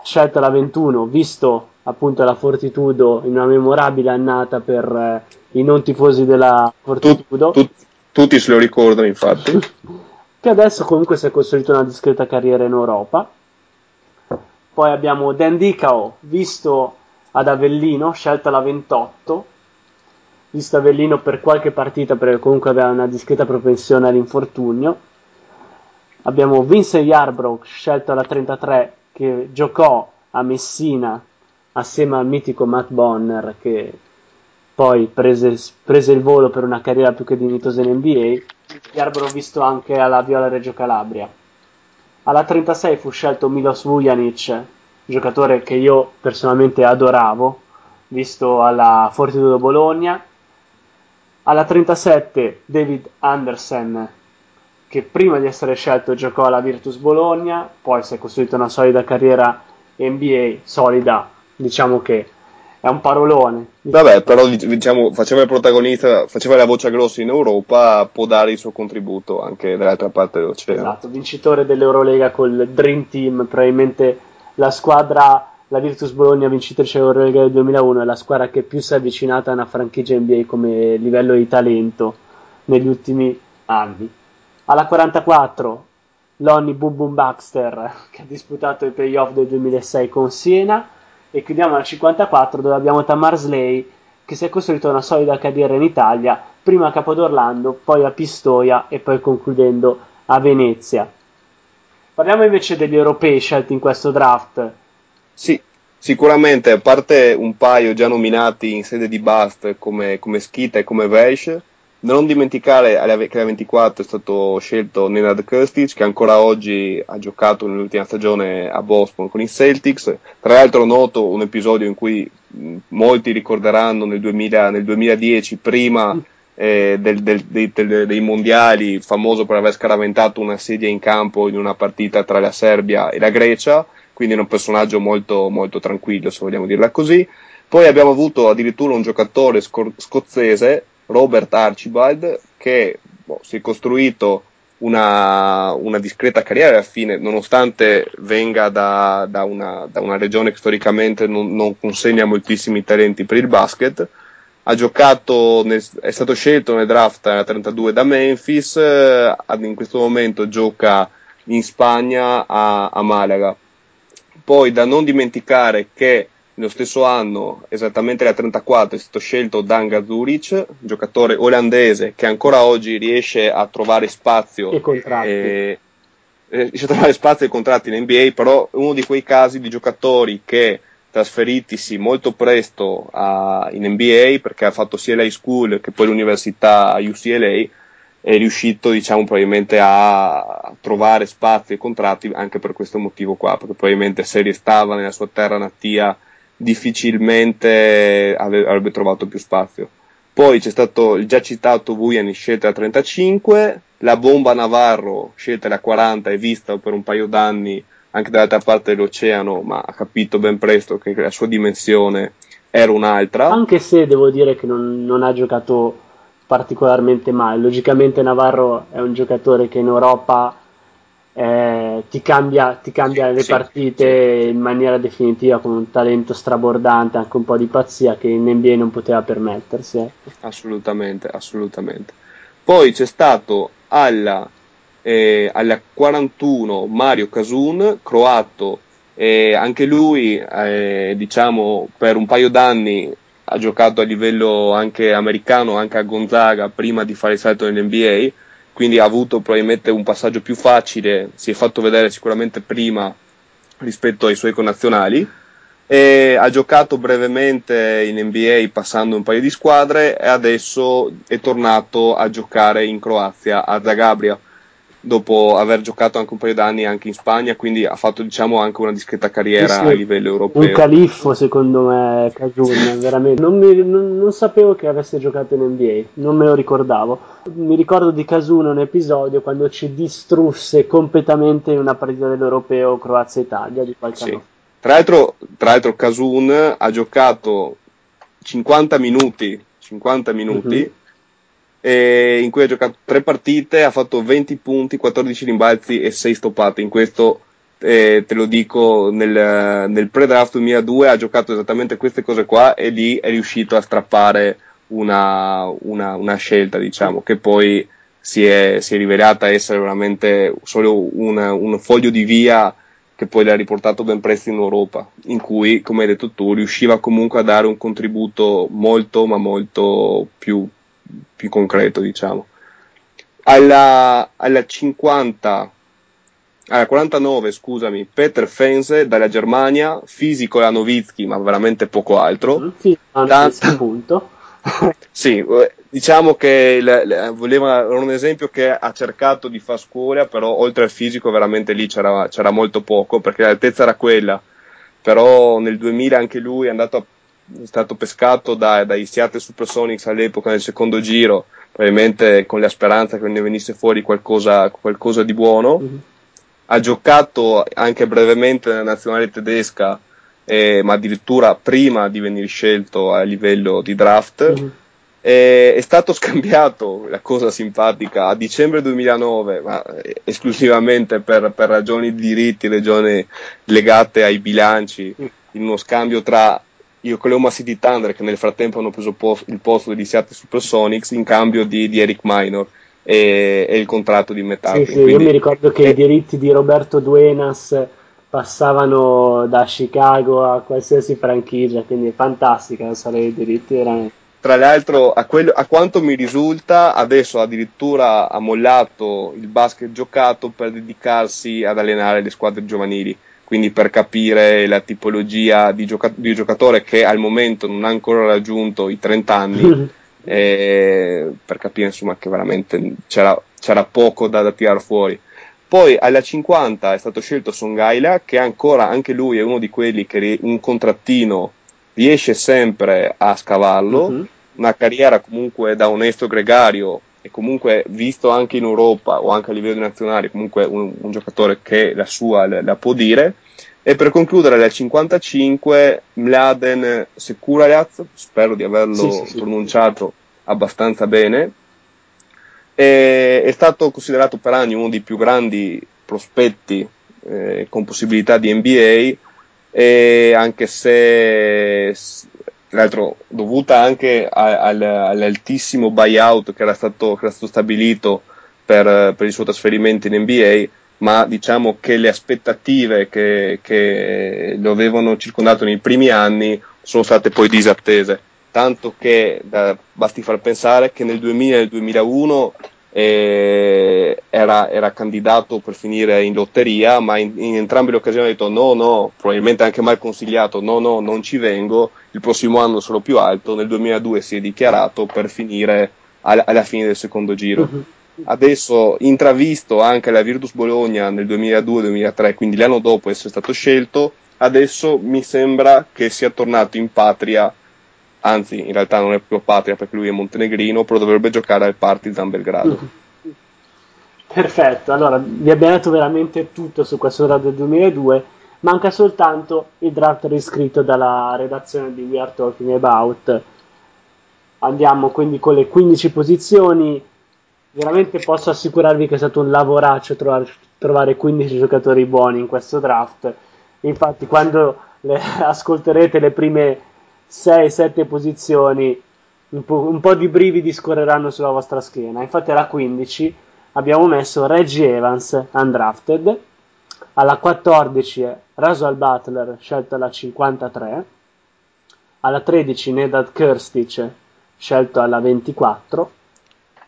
scelto alla 21 visto appunto alla Fortitudo in una memorabile annata per eh, i non tifosi della Fortitudo. Tut, tut, tutti se lo ricordano infatti. che adesso comunque si è costruito una discreta carriera in Europa. Poi abbiamo Dan Dicao visto ad Avellino, scelto alla 28, visto Avellino per qualche partita perché comunque aveva una discreta propensione all'infortunio. Abbiamo Vincent Yarbrough scelto alla 33 che giocò a Messina assieme al mitico Matt Bonner che poi prese, prese il volo per una carriera più che dignitosa in NBA. Yarbrough visto anche alla Viola Reggio Calabria. Alla 36 fu scelto Milos Vujanic, giocatore che io personalmente adoravo, visto alla Fortitudo Bologna. Alla 37 David Andersen, che prima di essere scelto giocò alla Virtus Bologna, poi si è costruito una solida carriera NBA, solida, diciamo che è un parolone. Vabbè, però diciamo, faceva il protagonista, faceva la voce grossa in Europa, può dare il suo contributo anche dall'altra parte dell'oceano. Esatto, vincitore dell'Eurolega col Dream Team, probabilmente la squadra, la Virtus Bologna vincitrice dell'Eurolega del 2001, è la squadra che più si è avvicinata a una franchigia NBA come livello di talento negli ultimi anni. Alla 44 Lonnie Boom Boom Baxter che ha disputato i playoff del 2006 con Siena e chiudiamo al 54 dove abbiamo Tamar Slay che si è costruito una solida carriera in Italia, prima a Capodorlando, poi a Pistoia e poi concludendo a Venezia. Parliamo invece degli europei scelti in questo draft. Sì, sicuramente, a parte un paio già nominati in sede di Bust come, come Schita e come Vesh, non dimenticare che la 24 è stato scelto Nenad Kustic, che ancora oggi ha giocato nell'ultima stagione a Boston con i Celtics. Tra l'altro noto un episodio in cui molti ricorderanno nel, 2000, nel 2010, prima eh, del, del, dei, del, dei, mondiali, famoso per aver scaraventato una sedia in campo in una partita tra la Serbia e la Grecia, quindi era un personaggio molto, molto tranquillo, se vogliamo dirla così. Poi abbiamo avuto addirittura un giocatore scor- scozzese Robert Archibald, che boh, si è costruito una, una, discreta carriera alla fine, nonostante venga da, da, una, da una, regione che storicamente non, non, consegna moltissimi talenti per il basket. Ha giocato, è stato scelto nel draft a 32 da Memphis, eh, in questo momento gioca in Spagna a, a Malaga. Poi da non dimenticare che nello stesso anno, esattamente alla 34, è stato scelto Danga Zuric, giocatore olandese che ancora oggi riesce a trovare spazio e contratti. Eh, riesce a trovare spazio e contratti in NBA, però è uno di quei casi di giocatori che trasferitisi molto presto a, in NBA perché ha fatto sia l'high school che poi l'università a UCLA è riuscito diciamo probabilmente a trovare spazio e contratti anche per questo motivo qua perché probabilmente se restava nella sua terra natia difficilmente avrebbe trovato più spazio. Poi c'è stato il già citato Vujani scelta a 35, la bomba Navarro scelta da 40 e vista per un paio d'anni anche dall'altra parte dell'oceano, ma ha capito ben presto che la sua dimensione era un'altra. Anche se devo dire che non, non ha giocato particolarmente male. Logicamente Navarro è un giocatore che in Europa eh, ti cambia, ti cambia sì, le sì, partite sì. in maniera definitiva con un talento strabordante, anche un po' di pazzia che in NBA non poteva permettersi. Eh. Assolutamente, assolutamente. Poi c'è stato alla, eh, alla 41 Mario Casun, croato, e anche lui eh, diciamo per un paio d'anni ha giocato a livello anche americano, anche a Gonzaga prima di fare il salto nell'NBA quindi ha avuto probabilmente un passaggio più facile, si è fatto vedere sicuramente prima rispetto ai suoi connazionali. E ha giocato brevemente in NBA passando un paio di squadre e adesso è tornato a giocare in Croazia a Zagabria dopo aver giocato anche un paio d'anni anche in Spagna, quindi ha fatto diciamo anche una discreta carriera sì, sì. a livello europeo. Un califfo secondo me Cajun, veramente. Non, mi, non, non, sapevo che avesse giocato in NBA, non me lo ricordavo. Mi ricordo di Casuno un episodio quando ci distrusse completamente in una partita dell'Europeo Croazia-Italia di qualche sì. anno. Tra l'altro, tra l'altro Casun ha giocato 50 minuti, 50 minuti mm-hmm in cui ha giocato tre partite, ha fatto 20 punti, 14 rimbalzi e 6 stoppate. In questo eh, te lo dico nel, nel pre-draft 2002 ha giocato esattamente queste cose qua e lì è riuscito a strappare una, una, una scelta, diciamo, che poi si è, si è, rivelata essere veramente solo una, un foglio di via che poi l'ha riportato ben presto in Europa, in cui, come hai detto tu, riusciva comunque a dare un contributo molto, ma molto più, più concreto, diciamo. Alla, alla 50, alla 49, scusami, Peter Fense dalla Germania, fisico e a Novitsky, ma veramente poco altro. Sì, Tanta... punto. sì, eh, diciamo che le, le, voleva, era un esempio che ha cercato di far scuola, però oltre al fisico veramente lì c'era, c'era molto poco, perché l'altezza era quella, però nel 2000 anche lui è andato a è stato pescato da, dai Seattle Supersonics all'epoca nel secondo giro, probabilmente con la speranza che ne venisse fuori qualcosa, qualcosa di buono. Mm-hmm. Ha giocato anche brevemente nella nazionale tedesca, eh, ma addirittura prima di venire scelto a livello di draft. Mm-hmm. è stato scambiato, la cosa simpatica, a dicembre 2009, ma esclusivamente per, per ragioni di diritti, ragioni legate ai bilanci, mm. in uno scambio tra le Oklahoma City Thunder che nel frattempo hanno preso il posto di Seattle Supersonics in cambio di, di Eric Minor e, e, il contratto di metà. Sì, sì, io mi ricordo che eh, i diritti di Roberto Duenas passavano da Chicago a qualsiasi franchigia, quindi è fantastica la storia dei diritti veramente. Tra l'altro, a, quello, a, quanto mi risulta, adesso addirittura ha mollato il basket giocato per dedicarsi ad allenare le squadre giovanili quindi per capire la tipologia di, gioca- di, giocatore che al momento non ha ancora raggiunto i 30 anni, eh, per capire insomma che veramente c'era, c'era poco da, da tirare fuori. Poi alla 50 è stato scelto Songaila, che ancora anche lui è uno di quelli che un contrattino riesce sempre a scavarlo, uh-huh. una carriera comunque da onesto gregario e comunque visto anche in Europa o anche a livello nazionale, comunque un, un giocatore che la sua la, la, può dire. E per concludere, nel 55 Mladen Sekurajaz, spero di averlo sì, sì, pronunciato sì. abbastanza bene, è, è, stato considerato per anni uno dei più grandi prospetti eh, con possibilità di NBA, e anche se tra l'altro dovuta anche al, all'altissimo buyout che era stato, che era stato stabilito per, per, il suo trasferimento in NBA, ma diciamo che le aspettative che, che lo avevano circondato nei primi anni sono state poi disattese, tanto che da, basti far pensare che nel 2000 e nel 2001 eh, era, era, candidato per finire in lotteria, ma in, in, entrambe le occasioni ha detto no, no, probabilmente anche mal consigliato, no, no, non ci vengo, il prossimo anno sarò più alto, nel 2002 si è dichiarato per finire alla, alla fine del secondo giro. Uh-huh. Adesso intravisto anche la Virtus Bologna nel 2002-2003, quindi l'anno dopo essere stato scelto, adesso mi sembra che sia tornato in patria anzi in realtà non è più patria perché lui è montenegrino, però dovrebbe giocare al Partizan Belgrado. Perfetto, allora vi abbiamo detto veramente tutto su questo draft del 2002, manca soltanto il draft riscritto dalla redazione di We Are Talking About. Andiamo quindi con le 15 posizioni, veramente posso assicurarvi che è stato un lavoraccio trovare, trovare 15 giocatori buoni in questo draft. Infatti quando le, ascolterete le prime 6-7 posizioni, un po', un po', di brividi scorreranno sulla vostra schiena. Infatti alla 15 abbiamo messo Reggie Evans, undrafted, alla 14 Rasual Butler, scelto alla 53, alla 13 Nedad Kirstic, scelto alla 24.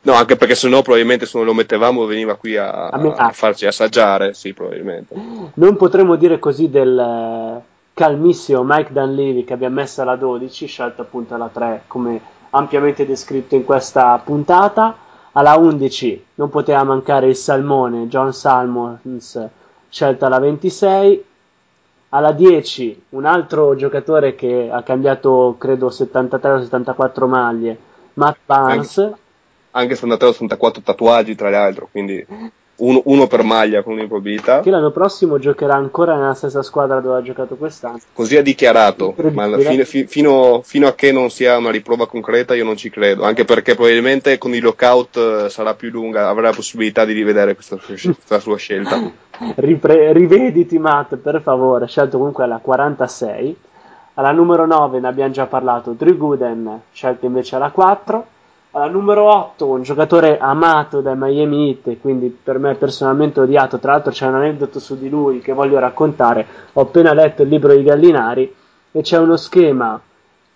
No, anche perché sennò probabilmente se non lo mettevamo veniva qui a, a, a farci assaggiare, sì, probabilmente. Non potremmo dire così del calmissimo Mike Dunleavy che abbiamo messo alla 12, scelto appunto alla 3 come ampiamente descritto in questa puntata. Alla 11 non poteva mancare il salmone John Salmons, scelto alla 26. Alla 10 un altro giocatore che ha cambiato credo 73 o 74 maglie, Matt Barnes. Anche, anche 73 o 74 tatuaggi tra l'altro, quindi uno, uno, per maglia con un'improbabilità. Che l'anno prossimo giocherà ancora nella stessa squadra dove ha giocato quest'anno. Così ha dichiarato, ma alla fine, fi, fino, fino, a che non sia una riprova concreta io non ci credo, anche perché probabilmente con i lockout eh, sarà più lunga, avrà la possibilità di rivedere questa, questa sua scelta. Ripre- rivediti Matt, per favore, scelto comunque alla 46. Alla numero 9 ne abbiamo già parlato, Drew Gooden, scelto invece alla 4. Alla numero 8, un giocatore amato dai Miami Heat, quindi per me personalmente odiato. Tra l'altro c'è un aneddoto su di lui che voglio raccontare. Ho appena letto il libro di Gallinari e c'è uno schema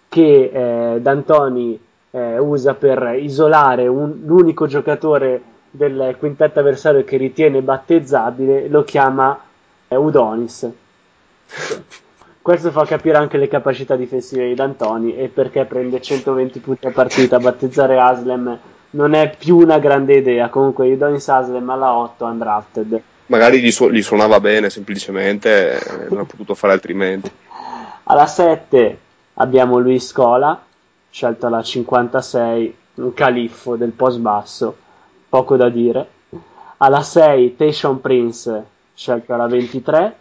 che eh, D'Antoni eh, usa per isolare un, l'unico giocatore del quintetto avversario che ritiene battezzabile, lo chiama eh, Udonis. Questo fa capire anche le capacità difensive di D'Antoni e perché prende 120 punti a partita battezzare Aslem non è più una grande idea. Comunque Udonis Aslem alla 8 undrafted. Magari gli, su- gli suonava bene semplicemente, eh, non ha potuto fare altrimenti. Alla 7 abbiamo Luis Scola, scelto alla 56, un califfo del post basso, poco da dire. Alla 6 Tayshaun Prince, scelto alla 23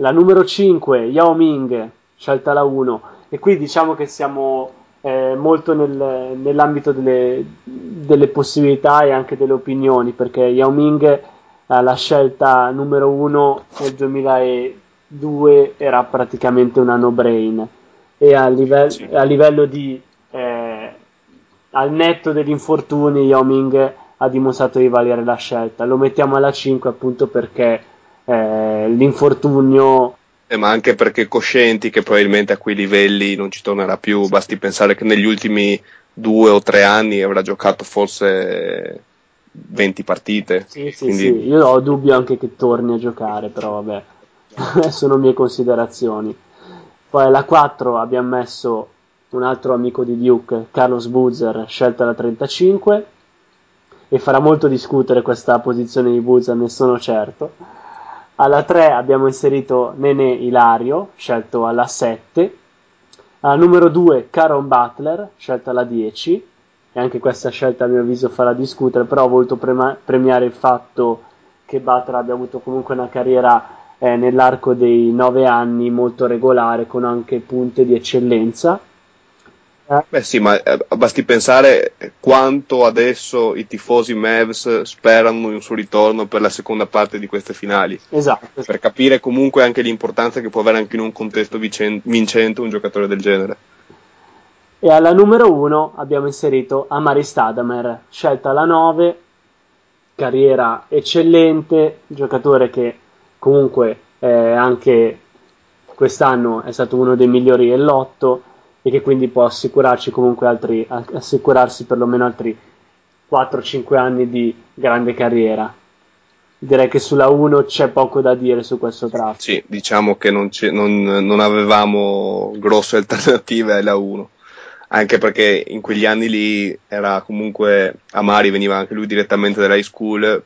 la numero 5, Yao Ming, scelta la 1. E qui diciamo che siamo eh, molto nel, nell'ambito delle, delle, possibilità e anche delle opinioni, perché Yao Ming eh, la scelta numero 1 nel 2002 era praticamente una no-brain. E a, live- sì. a livello di... Eh, al netto degli infortuni, Yao Ming ha dimostrato di valere la scelta. Lo mettiamo alla 5 appunto perché eh, l'infortunio. Eh, ma anche perché coscienti che probabilmente a quei livelli non ci tornerà più, basti pensare che negli ultimi due o tre anni avrà giocato forse 20 partite. Sì, sì, quindi... sì, io ho dubbio anche che torni a giocare, però vabbè, sono mie considerazioni. Poi alla 4 abbiamo messo un altro amico di Duke, Carlos Boozer, scelta da 35, e farà molto discutere questa posizione di Boozer, ne sono certo. Alla 3 abbiamo inserito Nene Ilario, scelto alla 7. Alla numero 2 Caron Butler, scelta alla 10. E anche questa scelta a mio avviso farà discutere, però ho voluto prema- premiare il fatto che Butler abbia avuto comunque una carriera eh, nell'arco dei 9 anni molto regolare, con anche punte di eccellenza Beh sì, ma eh, basti pensare quanto adesso i tifosi Mavs sperano in un suo ritorno per la seconda parte di queste finali. Esatto. Per capire comunque anche l'importanza che può avere anche in un contesto vicen- vincente un giocatore del genere. E alla numero 1 abbiamo inserito Amari Stadamer, scelta alla 9, carriera eccellente, giocatore che comunque eh, anche quest'anno è stato uno dei migliori dell'otto e che quindi può assicurarci comunque altri, assicurarsi perlomeno altri 4-5 anni di grande carriera. Direi che sulla 1 c'è poco da dire su questo draft. Sì, diciamo che non, non, non avevamo grosse alternative alla 1 anche perché in quegli anni lì era comunque Amari veniva anche lui direttamente dall'high school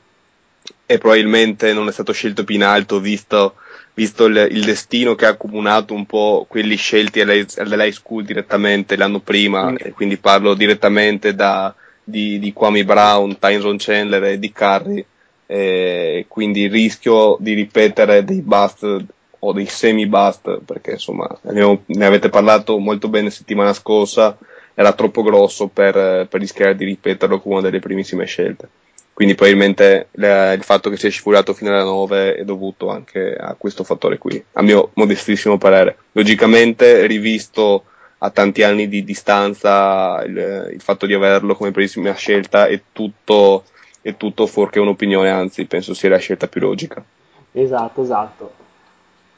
e probabilmente non è stato scelto più in alto visto visto il, il, destino che ha accomunato un po' quelli scelti all'high school direttamente l'anno prima, mm. e quindi parlo direttamente da, di, di Kwame Brown, Tyson Chandler e di Curry, e quindi il rischio di ripetere dei bust o dei semi bust, perché insomma ne avete parlato molto bene settimana scorsa, era troppo grosso per, per rischiare di ripeterlo come una delle primissime scelte quindi probabilmente il fatto che sia scivolato fino alla 9 è dovuto anche a questo fattore qui, a mio modestissimo parere. Logicamente, rivisto a tanti anni di distanza, il, il fatto di averlo come primissima scelta è tutto, è tutto fuorché un'opinione, anzi penso sia la scelta più logica. Esatto, esatto.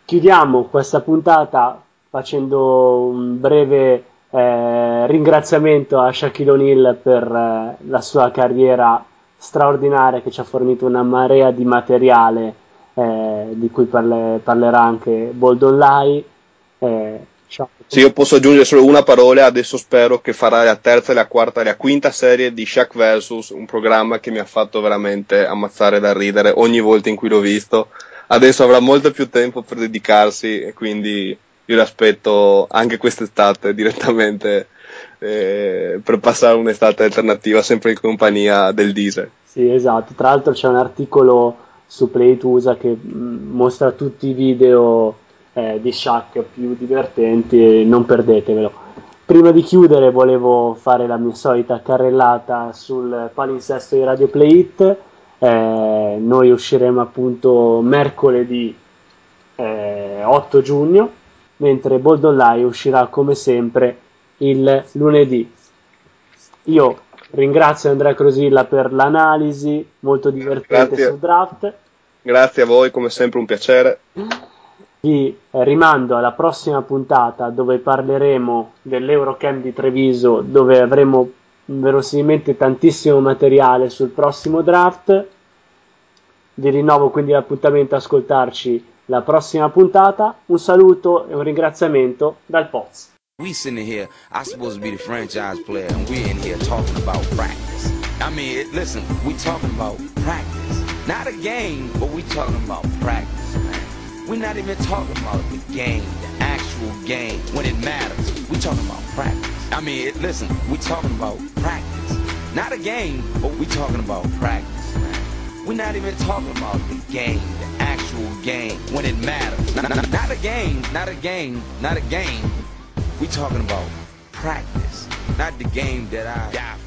Chiudiamo questa puntata facendo un breve eh, ringraziamento a Shaquille O'Neal per eh, la sua carriera straordinaria che ci ha fornito una marea di materiale eh, di cui parle, parlerà anche Boldon Lai. Eh, sì, io posso aggiungere solo una parola, adesso spero che farà la terza, la quarta e la quinta serie di Shaq vs, un programma che mi ha fatto veramente ammazzare da ridere ogni volta in cui l'ho visto. Adesso avrà molto più tempo per dedicarsi e quindi io l'aspetto anche quest'estate direttamente eh, per passare un'estate alternativa sempre in compagnia del diesel. Sì, esatto. Tra l'altro c'è un articolo su Playtusa che mm, mostra tutti i video eh, di Shaq più divertenti, non perdetevelo. Prima di chiudere volevo fare la mia solita carrellata sul palinsesto di Radio Play It. Eh, noi usciremo appunto mercoledì eh, 8 giugno, mentre Bold Online uscirà come sempre il lunedì. Io ringrazio Andrea Crosilla per l'analisi molto divertente Grazie. sul draft. Grazie a voi, come sempre un piacere. Vi rimando alla prossima puntata dove parleremo dell'Eurocamp di Treviso, dove avremo verosimilmente tantissimo materiale sul prossimo draft. Vi rinnovo quindi l'appuntamento a ascoltarci la prossima puntata. Un saluto e un ringraziamento dal Poz. We sitting here, I supposed to be the franchise player, and we in here talking about practice. I mean, it, listen, we talking about practice. Not a game, but we talking about practice, man. We're not even talking about the game, the actual game, when it matters. We talking about practice. I mean, it, listen, we talking about practice. Not a game, but we talking about practice, man. We're not even talking about the game, the actual game, when it matters. Not, not, not a game, not a game, not a game we talking about practice, not the game that I die